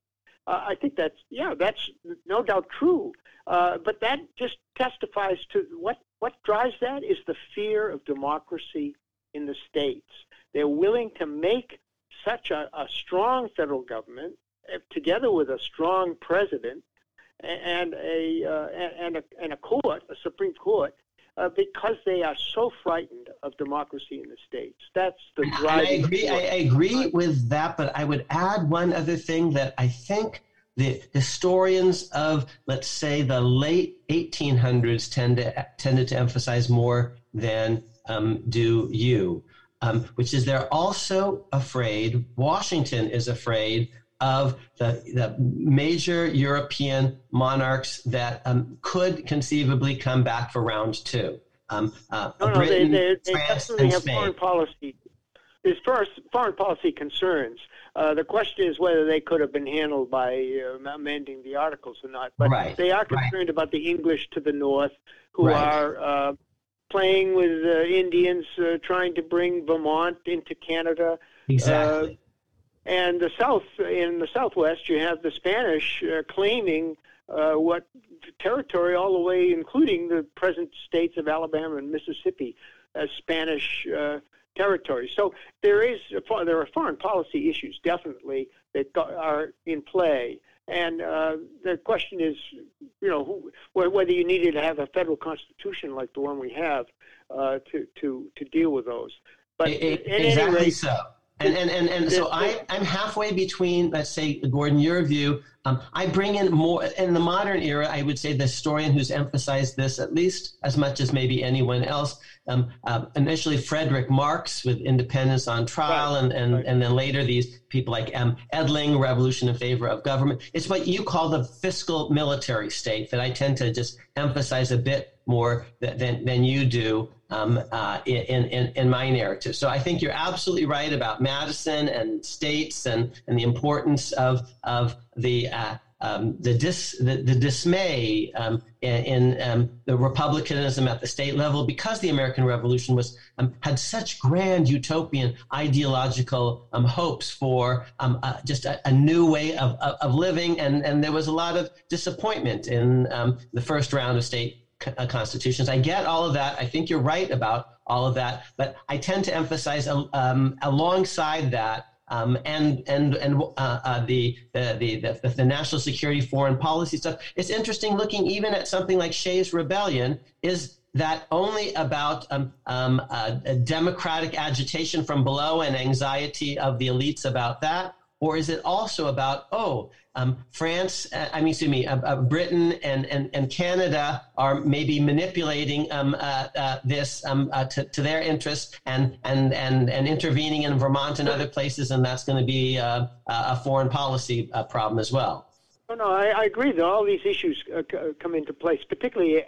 Uh, I think that's yeah, that's no doubt true. Uh, but that just testifies to what what drives that is the fear of democracy in the states. They're willing to make such a, a strong federal government, uh, together with a strong president and a uh, and a and a court, a Supreme Court, uh, because they are so frightened of democracy in the states. That's the driving.
I agree. I, I agree with that, but I would add one other thing that I think the historians of, let's say, the late 1800s tend to, tended to emphasize more than um, do you, um, which is they're also afraid, Washington is afraid of the, the major European monarchs that um, could conceivably come back for round two. Um,
uh, no, no, Britain, they, they, they France, definitely have Spain. foreign policy. There's first foreign policy concerns. Uh, the question is whether they could have been handled by uh, amending the articles or not. But right, they are concerned right. about the English to the north, who right. are uh, playing with uh, Indians, uh, trying to bring Vermont into Canada.
Exactly
And the South, in the Southwest, you have the Spanish uh, claiming uh, what territory all the way, including the present states of Alabama and Mississippi, as Spanish territory. So there is there are foreign policy issues definitely that are in play. And uh, the question is, you know, who, whether you needed to have a federal constitution like the one we have uh, to to to deal with those.
But it, exactly rate, so. And and and, and so I I'm halfway between let's say Gordon your view. Um, I bring in more in the modern era. I would say the historian who's emphasized this at least as much as maybe anyone else. Um, uh, initially, Frederick Marks with Independence on Trial, right. and and, right. and then later these people like um, Edling, Revolution in Favor of Government. It's what you call the fiscal military state that I tend to just emphasize a bit more than than you do um, uh, in, in, in my narrative. So I think you're absolutely right about Madison and states and, and the importance of, of the, uh, um, the, dis, the, the dismay um, in, in um, the republicanism at the state level because the American Revolution was um, had such grand utopian ideological um, hopes for uh, just a, a, new way of, of, of, living, and, and there was a lot of disappointment in the first round of state constitutions. I get all of that. I think you're right about all of that, but I tend to emphasize um, alongside that um, and and and uh, uh, the, the, the the national security foreign policy stuff. It's interesting looking even at something like Shays Rebellion. Is that only about um, um, uh, democratic agitation from below and anxiety of the elites about that, or is it also about oh um, France, uh, I mean, excuse me, uh, uh, Britain and, and, and Canada are maybe manipulating um, uh, uh this um, uh, to, to their interest and, and, and, and intervening in Vermont and other places, and that's going to be a foreign policy problem as well.
Oh, no, I, I agree that all these issues come into place, particularly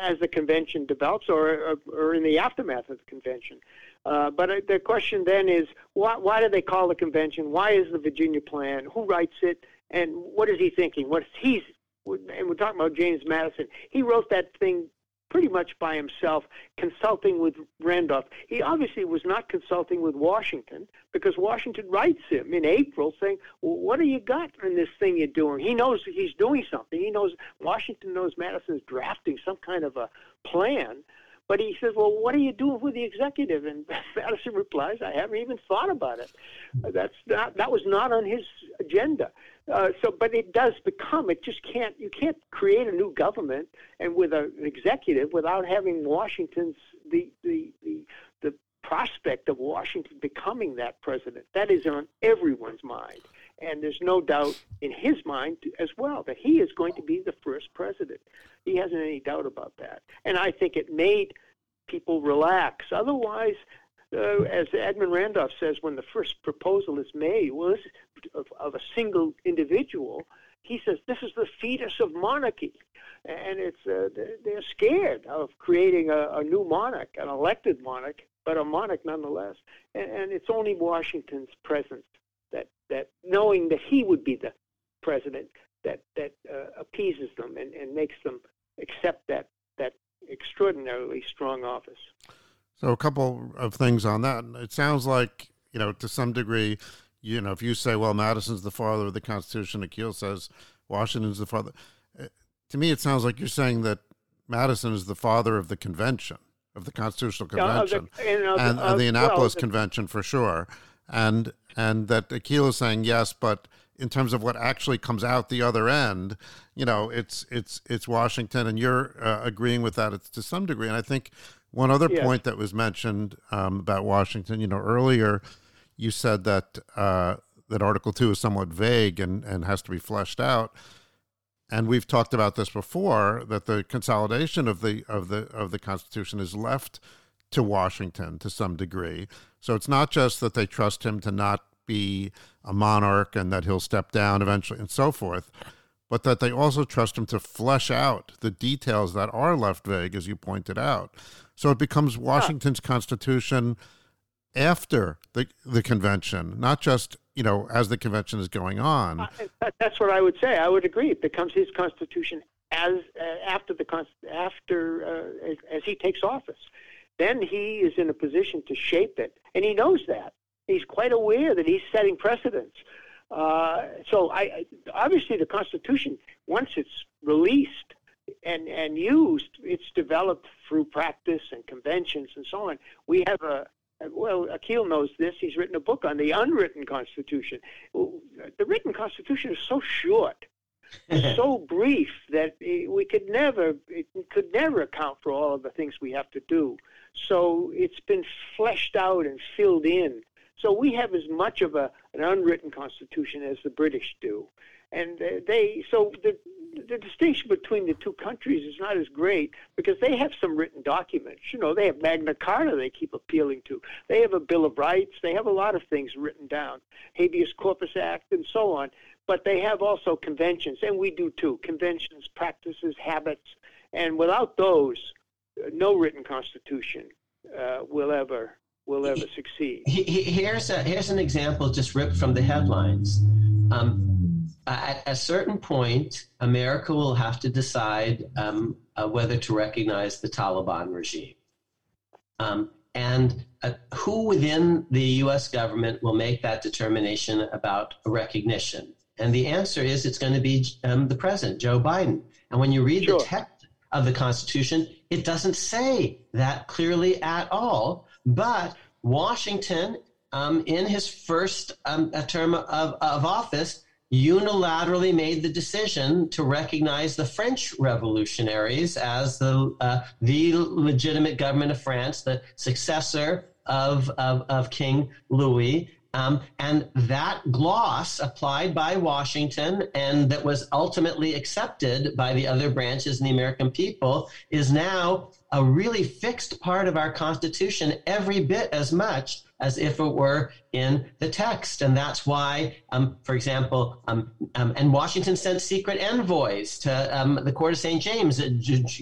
as the convention develops or, or in the aftermath of the convention. Uh, but the question then is, why, why do they call the convention? Why is the Virginia Plan? Who writes it? And what is he thinking? What he's and we're talking about James Madison. He wrote that thing pretty much by himself, consulting with Randolph. He obviously was not consulting with Washington because Washington writes him in April saying, well, "What do you got in this thing you're doing?" He knows he's doing something. He knows Washington knows Madison's drafting some kind of a plan. But he says, "Well, what are you doing with the executive?" And Madison replies, "I haven't even thought about it. That's not that was not on his agenda." Uh, so, but it does become. It just can't. You can't create a new government and with a, an executive without having Washington's the the the the prospect of Washington becoming that president. That is on everyone's mind. And there's no doubt in his mind as well that he is going to be the first president. He hasn't any doubt about that. And I think it made people relax. Otherwise, uh, as Edmund Randolph says, when the first proposal is made, well, of, of a single individual, he says this is the fetus of monarchy, and it's uh, they're scared of creating a, a, new monarch, an elected monarch, but a monarch nonetheless. And, and it's only Washington's presence that that knowing that he would be the president that that uh, appeases them and, and makes them accept that that extraordinarily strong office.
So a couple of things on that. It sounds like you know to some degree, you know, if you say, well, Madison's the father of the Constitution, Akhil says Washington's the father. Uh, to me, it sounds like you're saying that Madison is the father of the convention, of the Constitutional Convention, yeah, the, and, and, and, the Annapolis well, Convention for sure, and and that Akhil is saying yes, but in terms of what actually comes out the other end, you know, it's it's it's Washington, and you're uh, agreeing with that to some degree. And I think one other yes. point that was mentioned um, about Washington, you know, earlier you said that uh, that Article Two is somewhat vague and and has to be fleshed out. And we've talked about this before that the consolidation of the of the of the Constitution is left to Washington to some degree. So it's not just that they trust him to not be a monarch and that he'll step down eventually and so forth, but that they also trust him to flesh out the details that are left vague, as you pointed out. So it becomes Washington's yeah. constitution after the the convention, not just you know as the convention is going on. Uh,
that's what I would say. I would agree. It becomes his constitution as uh, after the after uh, as, as he takes office. Then he is in a position to shape it, and he knows that He's quite aware that he's setting precedents. Uh, so I, obviously the Constitution, once it's released and, and used, it's developed through practice and conventions and so on. We have a, well, Akhil knows this. He's written a book on the unwritten Constitution. The written Constitution is so short, so brief that we could never, it could never account for all of the things we have to do. So it's been fleshed out and filled in. So we have as much of a, an unwritten Constitution as the British do. And uh, they, so the, the distinction between the two countries is not as great because they have some written documents. You know, they have Magna Carta they keep appealing to. They have a Bill of Rights. They have a lot of things written down, Habeas Corpus Act, and so on. But they have also conventions, and we do too conventions, practices, habits. And without those, no written constitution uh, will ever will ever succeed.
Here's a, here's an example just ripped from the headlines. Um, at a certain point, America will have to decide um, uh, whether to recognize the Taliban regime. Um, and uh, who within the US government will make that determination about recognition? And the answer is it's going to be um, the president, Joe Biden. And when you read sure. the text of the Constitution, it doesn't say that clearly at all. But Washington, um, in his first um, term of, of office, unilaterally made the decision to recognize the French revolutionaries as the uh, the legitimate government of France, the successor of of, of King Louis. Um, and that gloss applied by Washington and that was ultimately accepted by the other branches and the American people is now a really fixed part of our Constitution every bit as much as if it were in the text. And that's why, um, for example, um, um, and Washington sent secret envoys to um, the court of St. James, uh,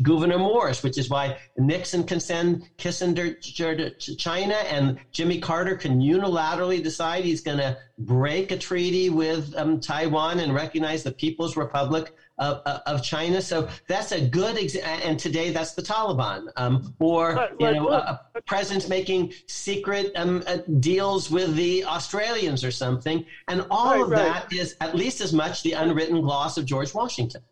Gouverneur Morris, which is why Nixon can send Kissinger to China and Jimmy Carter can unilaterally decide he's going to break a treaty with um, Taiwan and recognize the People's Republic of, of China. So that's a good example. And today that's the Taliban. Um, or, but, you know, a, a president's making secret um, uh, deals with the Australians or something. And all right, of right. that is at least as much the unwritten gloss of George Washington.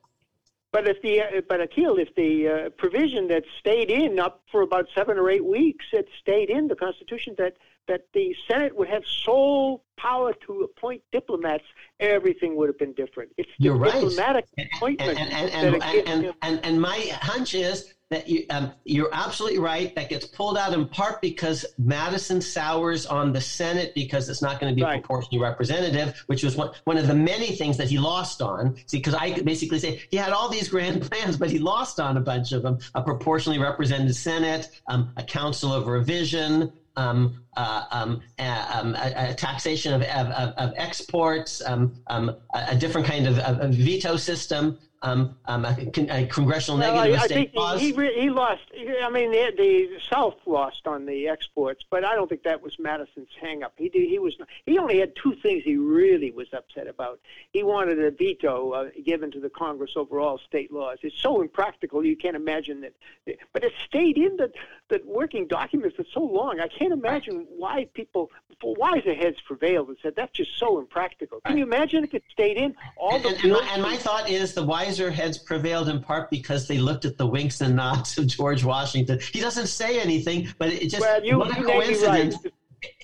But if the but Akhil, if the uh, provision that stayed in up for about seven or eight weeks, it stayed in the Constitution that that the Senate would have sole power to appoint diplomats, everything would have been different. It's the
You're
diplomatic
right.
appointment.
And, and, and, and, and, and, my hunch is that you, um, you're absolutely right. That gets pulled out in part because Madison sours on the Senate because it's not going to be right. proportionally representative, which was one, one of the many things that he lost on. See, because I could basically say he had all these grand plans, but he lost on a bunch of them: a proportionally represented Senate, um, a Council of Revision, um, uh, um, um, a, a, taxation of, of, of exports, um, um, a, a, different kind of, of veto system, um, um, a, a, congressional well, negative I, I think?
He, he, he lost. I mean, the, the, South lost on the exports, but I don't think that was Madison's hangup. He did, he was he only had two things he really was upset about. He wanted a veto uh, given to the Congress over all state laws. It's so impractical you can't imagine that. But it stayed in the the working documents for so long. I can't imagine why people, wiser heads prevailed and said that's just so impractical. Can you imagine if it stayed in all
and,
the
and, and, my, and my thought is the wise wiser heads prevailed in part because they looked at the winks and nods of George Washington. He doesn't say anything, but it just
well, you, what a coincidence. Right.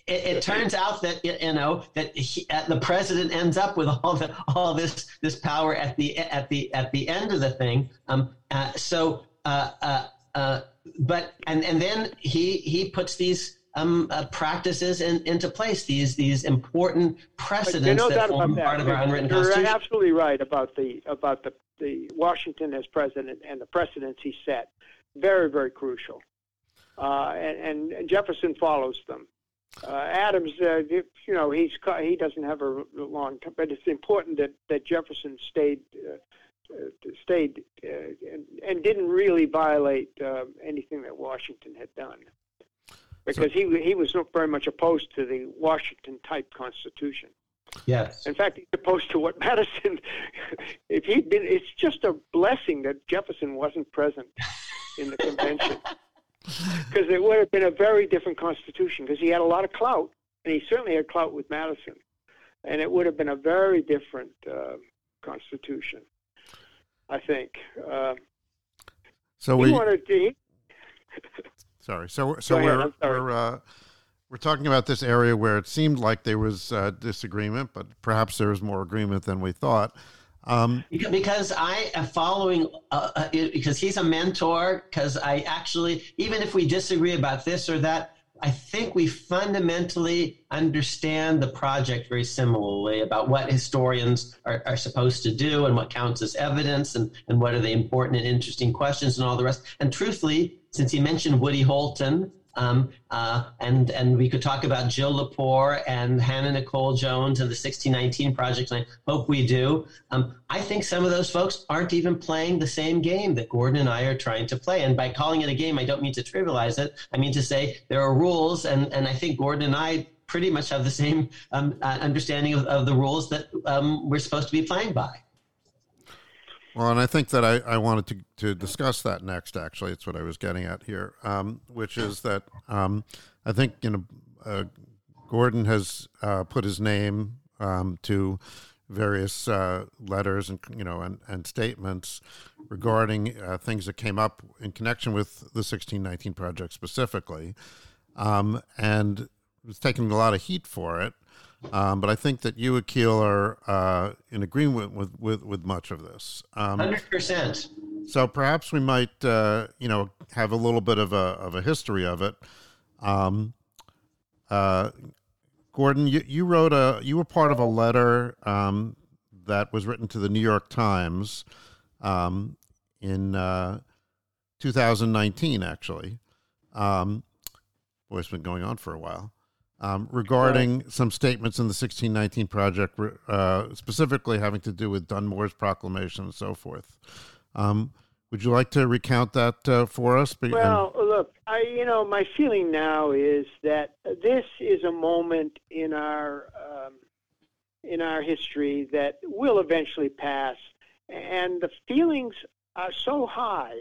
It, it, turns out that you know that he, uh, the president ends up with all the all this this power at the at the at the end of the thing. Um, uh, so, uh, uh, uh but and and then he he puts these um, uh, practices in, into place, these these important precedents no that form part of our unwritten
You're
constitution.
You're absolutely right about the about the, the Washington as president and the precedents he set. Very very crucial, uh, and, and, Jefferson follows them. Uh, Adams, uh, you know, he's he doesn't have a long time, but it's important that, that Jefferson stayed uh, uh, stayed and, and, didn't really violate anything that Washington had done because so, he he was not very much opposed to the Washington type constitution.
Yes.
In fact, he's opposed to what Madison. if he'd been, it's just a blessing that Jefferson wasn't present in the convention, because it would have been a very different constitution. Because he had a lot of clout, and he certainly had clout with Madison, and it would have been a very different uh, constitution, I think. Uh,
so we
wanted to.
Sorry. So so we're we're uh, we're talking about this area where it seemed like there was uh, disagreement, but perhaps there was more agreement than we thought.
Um, because I am following, uh, uh because he's a mentor. Because I actually, even if we disagree about this or that, I think we fundamentally understand the project very similarly about what historians are, are, supposed to do and what counts as evidence and, and what are the important and interesting questions and all the rest. And truthfully, since he mentioned Woody Holton, um, uh, and and we could talk about Jill Lepore and Hannah Nicole Jones and the 1619 project, and I hope we do. Um, I think some of those folks aren't even playing the same game that Gordon and I are trying to play. And by calling it a game, I don't mean to trivialize it. I mean to say there are rules, and, and I think Gordon and I pretty much have the same um, uh, understanding of, of, the rules that um, we're supposed to be playing by.
Well, and I think that I, I wanted to, to discuss that next. Actually, it's what I was getting at here, um, which is that um, I think you know uh, Gordon has uh, put his name um, to various uh, letters and you know and, and statements regarding uh, things that came up in connection with the 1619 project specifically, um, and was taking a lot of heat for it. Um, but I think that you, Akhil, are uh, in agreement with, with, with much of this.
Um, Hundred um, percent.
So perhaps we might, uh, you know, have a little bit of a of a history of it. Um, uh, Gordon, you, you wrote a you were part of a letter um, that was written to the New York Times um, in uh, 2019, actually. Um, boy, it's been going on for a while um, regarding right. some statements in the 1619 project, uh, specifically having to do with Dunmore's proclamation and so forth. Um, would you like to recount that uh, for us?
Well, look, I, you know, my feeling now is that this is a moment in our um, in our history that will eventually pass, and the feelings are so high.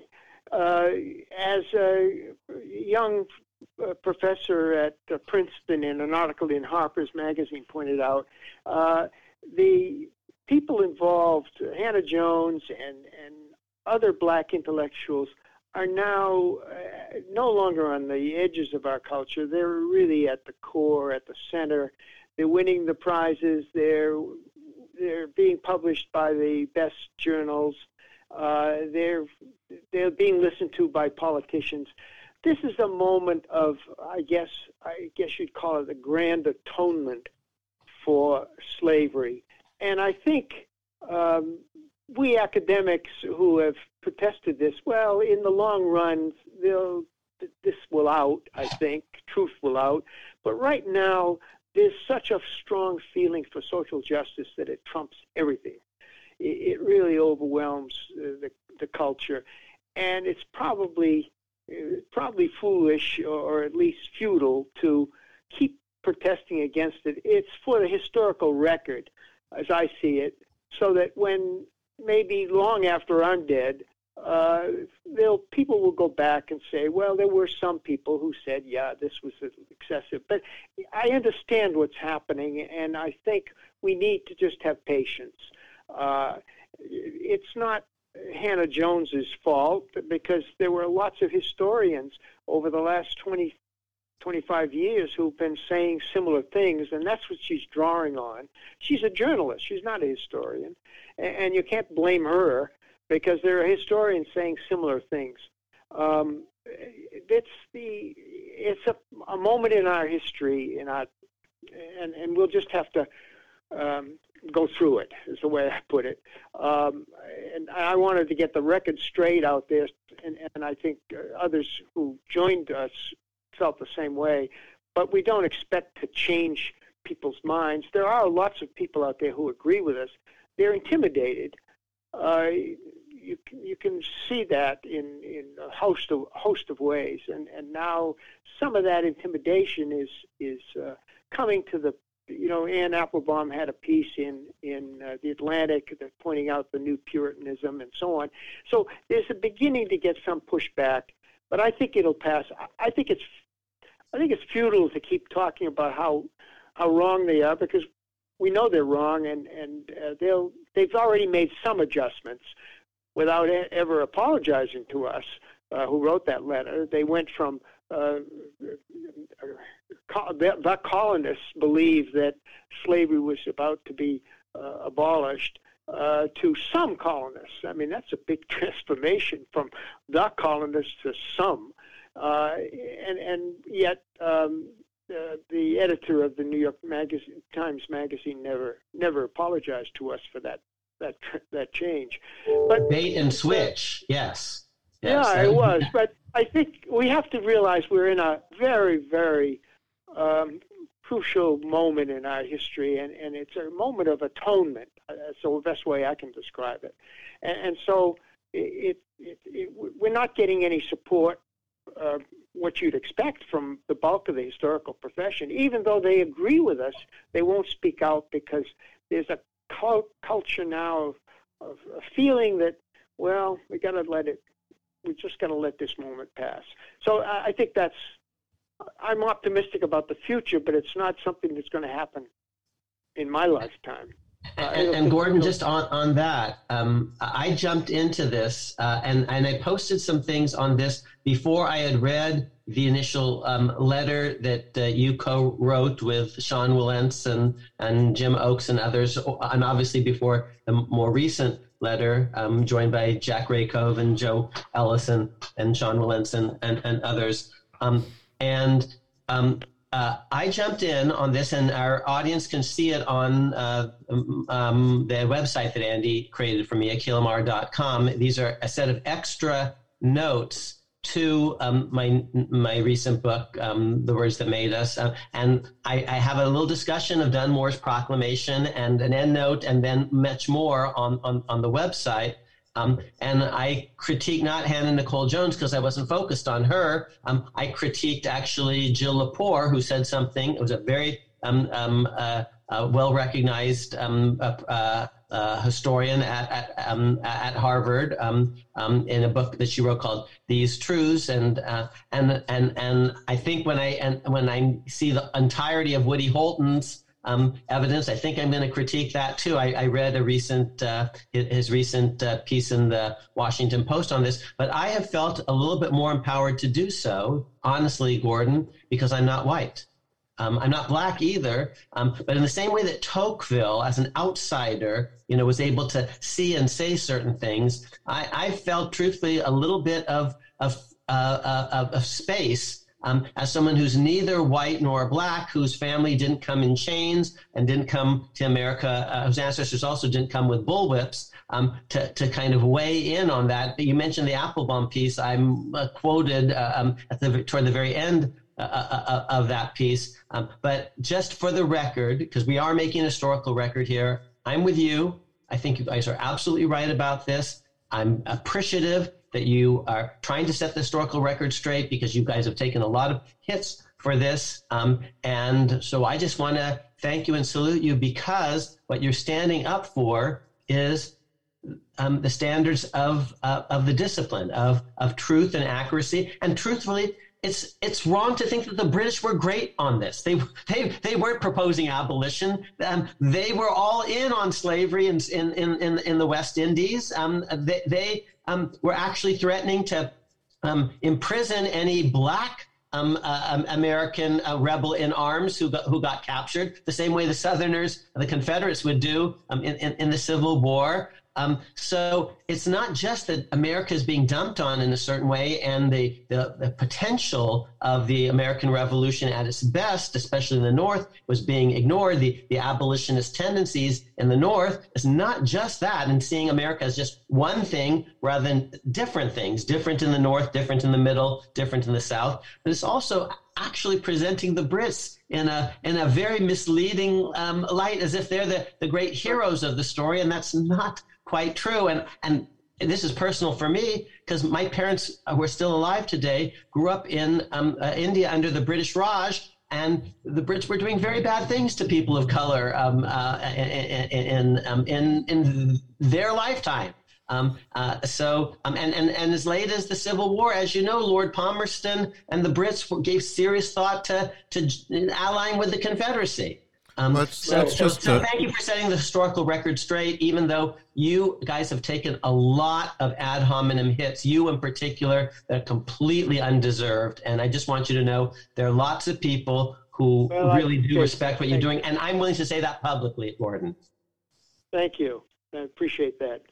Uh, as a young a professor at uh, Princeton in an article in Harper's Magazine pointed out, uh, the people involved, Hannah Jones and, and other black intellectuals, are now uh, no longer on the edges of our culture. They're really at the core, at the center. They're winning the prizes. They're they're being published by the best journals. Uh, they're they're being listened to by politicians this is a moment of, I guess, I guess you'd call it a grand atonement for slavery. And I think um, we academics who have protested this, well, in the long run, this will out, I think, truth will out. But right now, there's such a strong feeling for social justice that it trumps everything. It, it really overwhelms uh, the, the culture. And it's probably probably foolish or at least futile to keep protesting against it. It's for the historical record, as I see it, so that when maybe long after I'm dead, uh, they'll people will go back and say, well, there were some people who said, yeah, this was excessive. But I understand what's happening, and I think we need to just have patience. Uh, it's not Hannah Jones's fault because there were lots of historians over the last 20, 25 years who've been saying similar things, and that's what she's drawing on. She's a journalist, she's not a historian, and you can't blame her because there are historians saying similar things. Um, it's the it's a, a moment in our history, in our, and and we'll just have to um, go through it is the way I put it. Um, and I wanted to get the record straight out there, and, and I think uh, others who joined us felt the same way. But we don't expect to change people's minds. There are lots of people out there who agree with us. They're intimidated. Uh, you you can see that in in a host of host of ways, and and now some of that intimidation is is uh, coming to the you know, Anne Applebaum had a piece in in uh, the Atlantic that pointing out the new Puritanism and so on. So there's a beginning to get some pushback, but I think it'll pass. I think it's I think it's futile to keep talking about how how wrong they are because we know they're wrong, and and uh, they'll they've already made some adjustments without ever apologizing to us uh, who wrote that letter. They went from uh, the, the colonists believed that slavery was about to be uh, abolished uh, to some colonists. I mean, that's a big transformation from the colonists to some. Uh, and, and yet, um, uh, the editor of the New York magazine, Times Magazine never never apologized to us for that that that change.
But bait and switch, yes.
Yes. Yeah, it was. But I think we have to realize we're in a very very um, crucial moment in our history, and, and it's a moment of atonement. That's the best way I can describe it. And, and so it, it, it, we're not getting any support, uh, what you'd expect from the bulk of the historical profession. Even though they agree with us, they won't speak out because there's a cult- culture now of, of a feeling that, well, we got to let it, we just got to let this moment pass. So I, I think that's I'm optimistic about the future, but it's not something that's going to happen in my lifetime.
Uh, and, and, Gordon, just on, on that, um, I jumped into this uh, and, and I posted some things on this before I had read the initial um, letter that uh, you co wrote with Sean Wilentz and, and Jim Oakes and others, and obviously before the more recent letter um, joined by Jack Rakove and Joe Ellis and Sean Wilentz and, and, and others. Um, and um, uh, I jumped in on this, and our audience can see it on uh, um, the website that Andy created for me, akhilamar.com. These are a set of extra notes to um, my my recent book, um, The Words That Made Us, uh, and I, I, have a little discussion of Dunmore's proclamation and an endnote, and then much more on on, on the website. Um, and I critique not Hannah Nicole Jones because I wasn't focused on her. Um, I critiqued actually Jill Lepore, who said something. It was a very um, um uh, uh, well recognized um, historian at at, um, at Harvard in a book that she wrote called "These Truths." And uh, and and and I think when I and when I see the entirety of Woody Holton's um, evidence. I think I'm going to critique that too. I, I read a recent uh, his recent uh, piece in the Washington Post on this, but I have felt a little bit more empowered to do so, honestly, Gordon, because I'm not white. Um, I'm not black either, um, but in the same way that Tocqueville, as an outsider, you know, was able to see and say certain things, I, I felt truthfully a little bit of of, uh, uh of, of space um, as someone who's neither white nor black, whose family didn't come in chains and didn't come to America, uh, whose ancestors also didn't come with bullwhips, um, to, to kind of weigh in on that. You mentioned the Applebaum piece. I'm uh, quoted uh, um, at the, toward the very end uh, uh, uh, of that piece. Um, but just for the record, because we are making a historical record here, I'm with you. I think you guys are absolutely right about this. I'm appreciative that you are trying to set the historical record straight because you guys have taken a lot of hits for this. Um, and so I just want to thank you and salute you because what you're standing up for is um, the standards of uh, of the discipline of of truth and accuracy. And truthfully, it's it's wrong to think that the British were great on this. They they they weren't proposing abolition. Um, they were all in on slavery in in in, in the West Indies. Um, they, they um, were actually threatening to um, imprison any black um, uh, um, American uh, rebel in arms who got, who got captured, the same way the Southerners, the Confederates would do in, in, in, the Civil War. Um, so it's not just that America is being dumped on in a certain way, and the, the, the, potential of the American Revolution at its best, especially in the North, was being ignored. The, the abolitionist tendencies in the North is not just that, and seeing America as just one thing rather than different things, different in the North, different in the middle, different in the South. But it's also actually presenting the Brits in a in a very misleading um, light, as if they're the, the great heroes of the story, and that's not quite true. And and this is personal for me because my parents who are still alive today grew up in um, uh, India under the British Raj, and the Brits were doing very bad things to people of color um, uh, in in, um, in, in their lifetime. Um, uh, so, um, and, and, and as late as the Civil War, as you know, Lord Palmerston and the Brits gave serious thought to, to allying with the Confederacy. Um, let's, so, let's so, so thank you for setting the historical record straight, even though you guys have taken a lot of ad hominem hits, you in particular, that are completely undeserved. And I just want you to know there are lots of people who well, really do respect what you're doing. And I'm willing to say that publicly, Gordon.
Thank you. I appreciate that.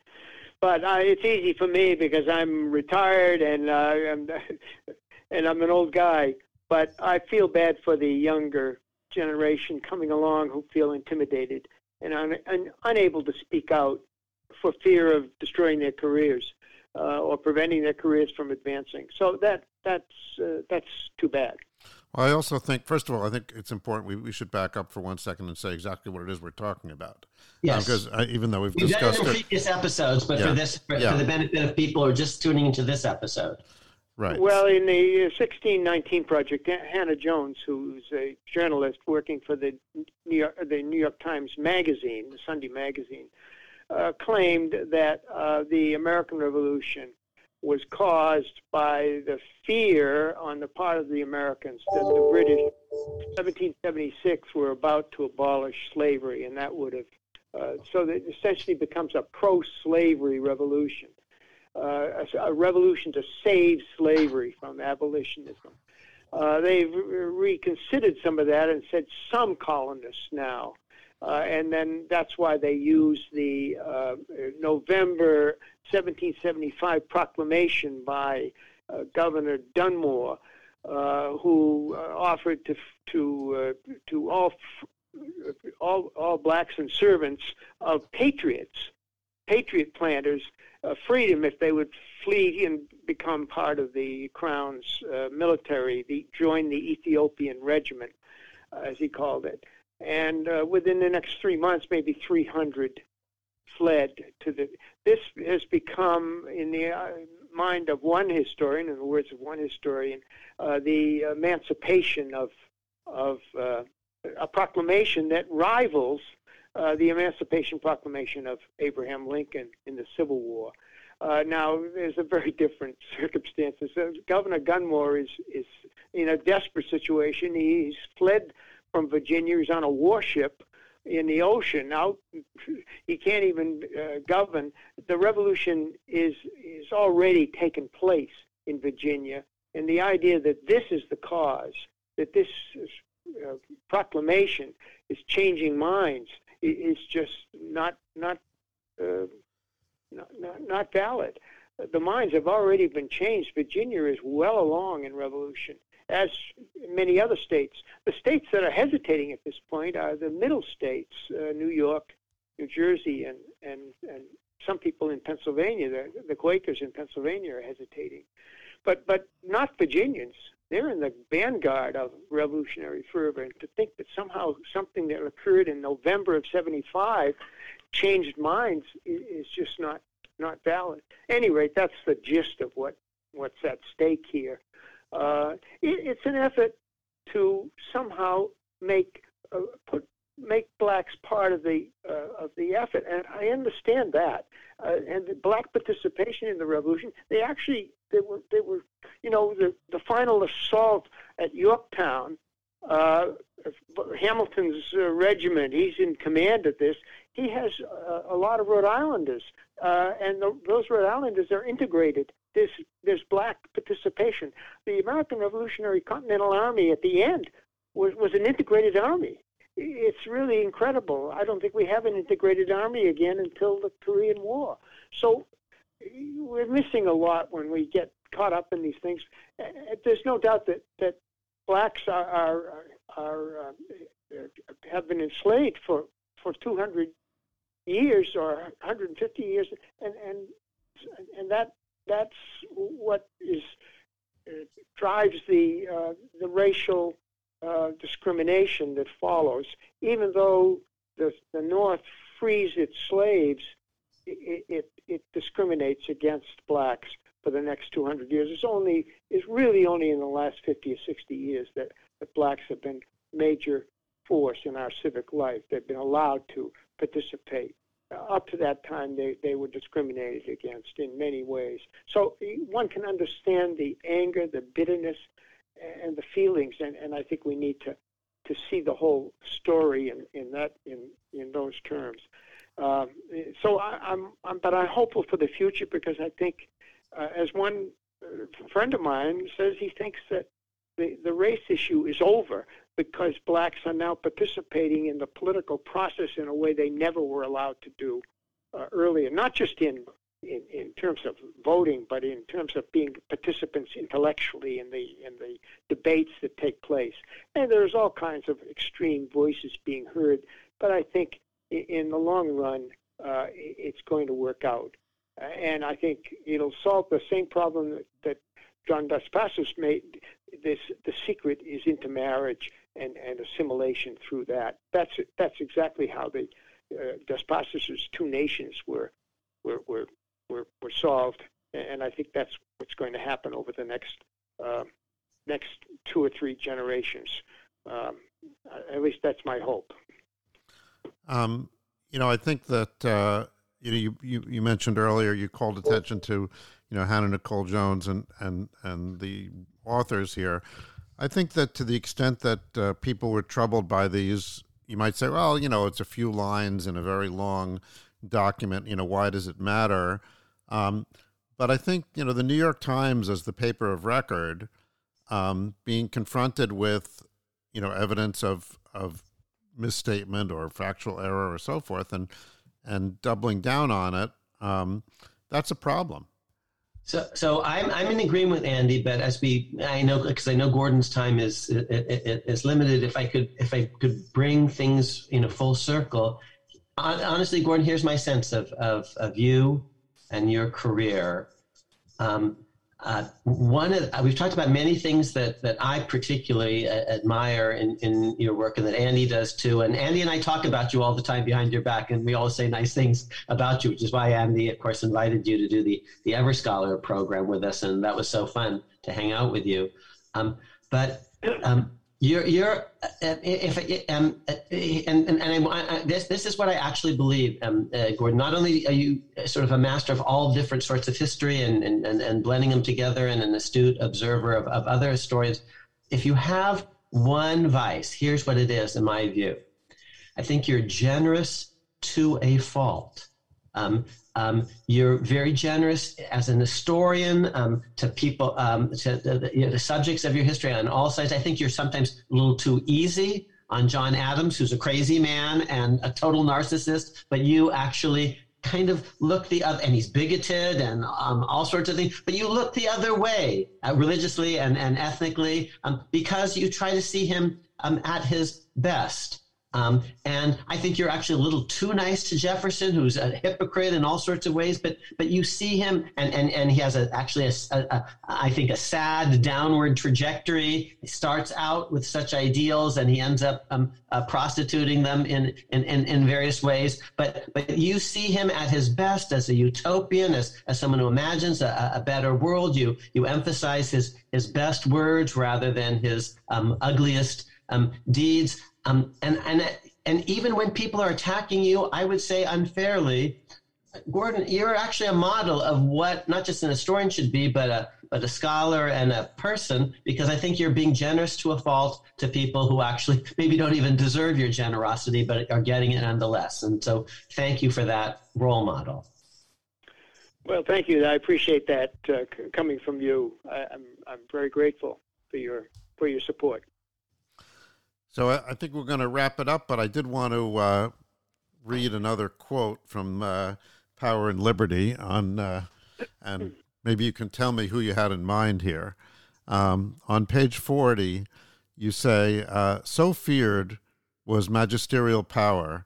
But uh, it's easy for me because I'm retired and uh, I'm, and I'm an old guy. But I feel bad for the younger generation coming along who feel intimidated and, un- and unable to speak out for fear of destroying their careers uh, or preventing their careers from advancing. So that that's uh, that's too bad.
Well, I also think, first of all, I think it's important we, we should back up for one second and say exactly what it is we're talking about.
Yes.
Because uh, even though we've,
we've
discussed
done
it
in previous episodes, but
yeah.
for this, for,
yeah.
for the benefit of people who are just tuning into this episode.
Right.
Well, in the 1619 project, Hannah Jones, who's a journalist working for the New York, the New York Times Magazine, the Sunday magazine, uh, claimed that uh, the American Revolution was caused by the fear on the part of the Americans that the British, 1776, were about to abolish slavery, and that would have, uh, so that essentially becomes a pro-slavery revolution uh, a, a, revolution to save slavery from abolitionism. Uh, they've reconsidered some of that and said some colonists now. Uh, and then that's why they use the uh, November 1775 proclamation by uh, Governor Dunmore, uh, who offered to to to all all all blacks and servants of patriots, patriot planters, uh, freedom if they would flee and become part of the crown's uh, military, the, join the Ethiopian regiment, uh, as he called it. And uh, within the next three months, maybe 300 fled to the. This has become, in the uh, mind of one historian, in the words of one historian, uh, the emancipation of of a proclamation that rivals uh, the Emancipation Proclamation of Abraham Lincoln in the Civil War. Uh, now, there's a very different circumstances. Uh, Governor Dunmore is, is in a desperate situation. He's fled from Virginia. He's on a warship in the ocean. Now, he can't even uh, govern. The revolution is, is already taken place in Virginia. And the idea that this is the cause, that this uh, proclamation is changing minds, is just not not, uh, not, not not valid. The minds have already been changed. Virginia is well along in revolution, as many other states. The states that are hesitating at this point are the middle states, uh, New York, New Jersey, and and and some people in Pennsylvania. The, the Quakers in Pennsylvania are hesitating, but but not Virginians they're in the vanguard of revolutionary fervor. And to think that somehow something that occurred in November of 75 changed minds is just not, not valid. At any rate, that's the gist of what, what's at stake here. Uh, it, it's an effort to somehow make uh, put make blacks part of the uh, of the effort, and I understand that. Uh, and black participation in the revolution, they actually they were they were you know the the final assault at Yorktown. Uh, Hamilton's uh, regiment, he's in command of this. He has uh, a lot of Rhode Islanders, uh, and the, those Rhode Islanders are integrated. There's there's black participation. The American Revolutionary Continental Army at the end was was an integrated army it's really incredible. I don't think we have an integrated army again until the Korean War. So we're missing a lot when we get caught up in these things. There's no doubt that that blacks are are, are uh, have been enslaved for for 200 years or 150 years, and and and that that's what is uh, drives the uh, the racial uh, discrimination that follows. Even though the, the North frees its slaves, it, it, it discriminates against blacks for the next 200 years. It's only it's really only in the last 50 or 60 years that, that blacks have been major force in our civic life. They've been allowed to participate. Uh, up to that time, they, they were discriminated against in many ways. So one can understand the anger, the bitterness, and the feelings, and, and I think we need to to see the whole story in, in that in in those terms. Um, so I, I'm, I'm, but I'm hopeful for the future because I think, uh, as one uh, friend of mine says, he thinks that the the race issue is over because blacks are now participating in the political process in a way they never were allowed to do uh, earlier, not just in, in in terms of voting, but in terms of being participants intellectually in the in the debates that take place. And there's all kinds of extreme voices being heard, but I think in the long run, uh, it's going to work out. And I think it'll solve the same problem that, John Dos Passos made. This the secret is intermarriage and, and assimilation through that. That's that's exactly how the uh, Dos Passos' two nations were were, were were were solved, and I think that's what's going to happen over the next uh, next two or three generations. Um, at least that's my hope.
Um, you know, I think that uh, you know you, you, you mentioned earlier you called attention to you know Hannah Nicole Jones and and and the authors here. I think that to the extent that uh, people were troubled by these, you might say, well, you know, it's a few lines in a very long document. You know, why does it matter? Um, but I think you know the New York Times as the paper of record, um, being confronted with you know evidence of of misstatement or factual error or so forth, and and doubling down on it, um, that's a problem.
So, so I'm I'm in agreement with Andy, but as we I know because I know Gordon's time is is limited. If I could if I could bring things in a full circle, honestly, Gordon, here's my sense of of, of you and your career. Um, uh, one of, we've talked about many things that, that I particularly uh, admire in, in your work and that Andy does too. And Andy and I talk about you all the time behind your back, and we always say nice things about you, which is why Andy, of course, invited you to do the, the Ever Scholar program with us. And that was so fun to hang out with you. Um, but um, you're, you're, uh, if, um, uh, and, and, and I, I, this, this is what I actually believe, um, uh, Gordon. Not only are you sort of a master of all different sorts of history and, and, and, and blending them together and an astute observer of, of other stories, if you have one vice, here's what it is, in my view. I think you're generous to a fault. Um, um, you're very generous as an historian um, to people, um, to the, you know, the, subjects of your history on all sides. I think you're sometimes a little too easy on John Adams, who's a crazy man and a total narcissist, but you actually kind of look the other, and he's bigoted and um, all sorts of things, but you look the other way uh, religiously and, and ethnically um, because you try to see him um, at his best. Um, and I think you're actually a little too nice to Jefferson, who's a hypocrite in all sorts of ways. But but you see him, and and, and he has a, actually a, a, a I think a sad downward trajectory. He starts out with such ideals, and he ends up um, uh, prostituting them in, in, in in various ways. But but you see him at his best as a utopian, as as someone who imagines a, a better world. You you emphasize his his best words rather than his um, ugliest um, deeds. Um, and, and, and even when people are attacking you, I would say unfairly, Gordon, you're actually a model of what not just an historian should be, but a but a scholar and a person, because I think you're being generous to a fault to people who actually maybe don't even deserve your generosity, but are getting it nonetheless. And so, thank you for that role model.
Well, thank you. I appreciate that uh, coming from you. I, I'm I'm very grateful for your for your support.
So I, think we're going to wrap it up, but I did want to uh, read another quote from uh, Power and Liberty on, uh, and maybe you can tell me who you had in mind here. Um, on page 40, you say, uh, So feared was magisterial power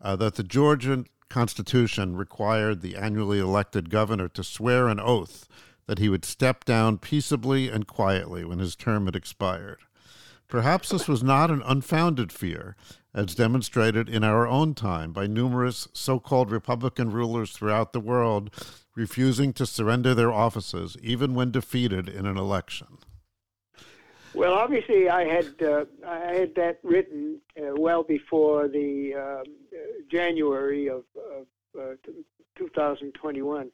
uh, that the Georgian Constitution required the annually elected governor to swear an oath that he would step down peaceably and quietly when his term had expired. Perhaps this was not an unfounded fear, as demonstrated in our own time by numerous so called Republican rulers throughout the world refusing to surrender their offices even when defeated in an election.
Well, obviously, I had uh, I had that written uh, well before the uh, January of, of uh, 2021.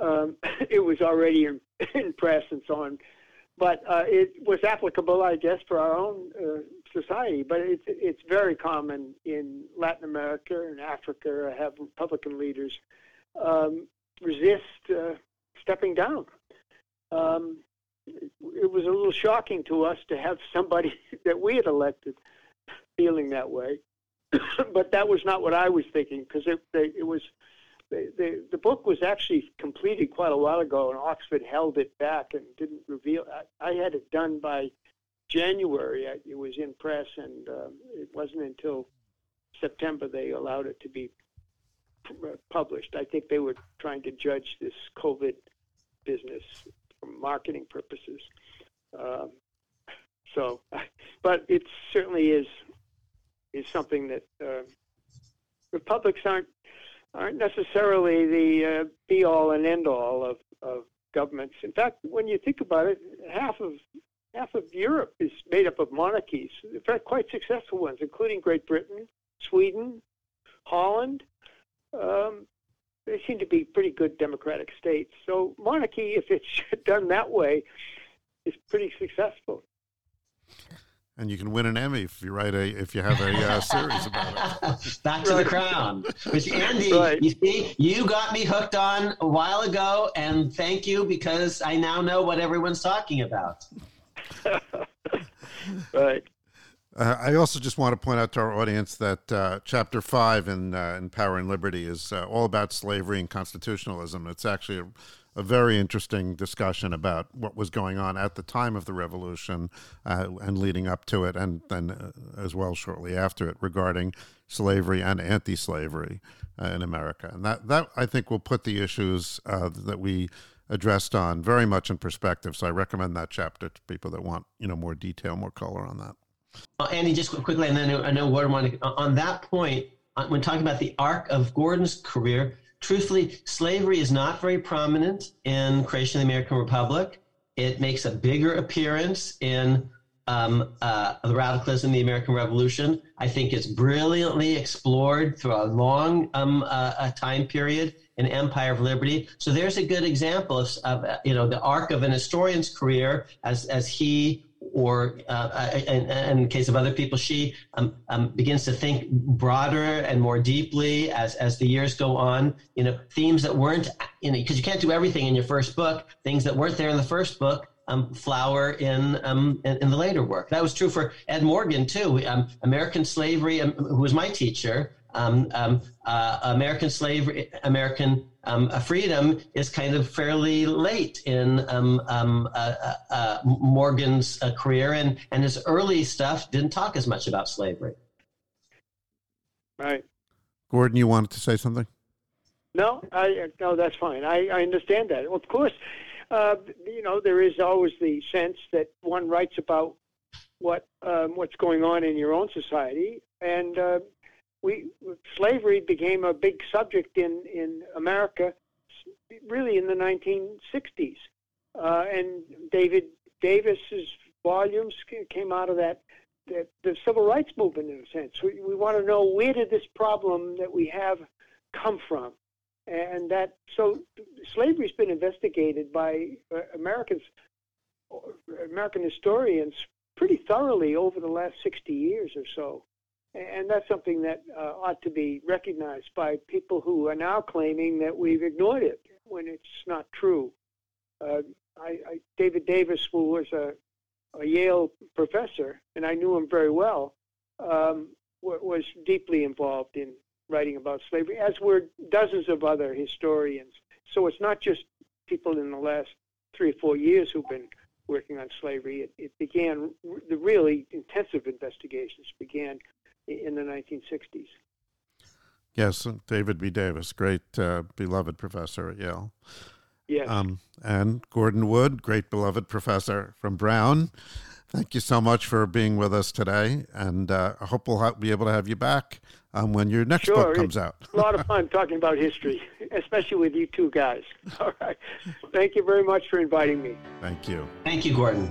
Um, it was already in, in press and so on but uh, it was applicable, I guess, for our own uh, society, but it's it's very common in Latin America and Africa. To have Republican leaders um, resist uh, stepping down. Um, it was a little shocking to us to have somebody that we had elected feeling that way, but that was not what I was thinking because it, it was the, the, book was actually completed quite a while ago, and Oxford held it back and didn't reveal. I, I had it done by January. I, it was in press, and uh, it wasn't until September they allowed it to be published. I think they were trying to judge this COVID business for marketing purposes. Um, so, but it certainly is is something that uh, republics aren't aren't necessarily the uh, be all and end all of, of governments. In fact, when you think about it, half of half of Europe is made up of monarchies. In fact, quite successful ones, including Great Britain, Sweden, Holland. Um, they seem to be pretty good democratic states. So monarchy, if it's done that way, is pretty successful
and you can win an Emmy if you write a if you have a uh, series about
it. Back to right. the Crown, which Andy, right. you see, you got me hooked on a while ago, and thank you because I now know what everyone's talking about.
right.
Uh, I also just want to point out to our audience that uh, Chapter Five in uh, in Power and Liberty is uh, all about slavery and constitutionalism. It's actually a a very interesting discussion about what was going on at the time of the revolution uh, and leading up to it, and then uh, as well shortly after it regarding slavery and anti-slavery uh, in America. And that that I think will put the issues uh, that we addressed on very much in perspective. So I recommend that chapter to people that want you know more detail, more color on that.
Andy, just quickly, and then I know wanted on that point uh, when talking about the arc of Gordon's career truthfully, slavery is not very prominent in Creation of the American Republic. It makes a bigger appearance in um, uh, the radicalism of the American Revolution. I think it's brilliantly explored through a long um, uh, time period in Empire of Liberty. So there's a good example of, of, you know the arc of an historian's career as as he or uh, in, in, the case of other people, she um, um, begins to think broader and more deeply as, as the years go on. You know, themes that weren't, you know, because you can't do everything in your first book. Things that weren't there in the first book um, flower in, um, in, in the later work. That was true for Ed Morgan too. Um, American slavery, um, who was my teacher, um, um, uh, American slavery, American um, freedom is kind of fairly late in um, um, uh, uh, uh Morgan's uh, career, and, and his early stuff didn't talk as much about slavery.
Right.
Gordon, you wanted to say something?
No, I no, that's fine. I, I understand that. Of course, uh, you know there is always the sense that one writes about what um, what's going on in your own society, and uh, we slavery became a big subject in in America, really in the 1960s, uh, and David Davis's volumes came out of that. The, the civil rights movement, in a sense, we, we want to know where did this problem that we have come from, and that so slavery's been investigated by uh, Americans, American historians, pretty thoroughly over the last 60 years or so. And that's something that uh, ought to be recognized by people who are now claiming that we've ignored it when it's not true. Uh, I, I, David Davis, who was a, a, Yale professor, and I knew him very well, um, w- was deeply involved in writing about slavery, as were dozens of other historians. So it's not just people in the last three or four years who've been working on slavery. It, it began, the really intensive investigations began in the 1960s.
Yes, David B. Davis, great uh, beloved professor at Yale.
Yes.
Um, and Gordon Wood, great beloved professor from Brown. Thank you so much for being with us today, and uh, I hope we'll ha- be able to have you back um, when your next
sure,
book comes out.
a lot of fun talking about history, especially with you two guys. All right. Thank you very much for inviting me.
Thank you.
Thank you, Gordon.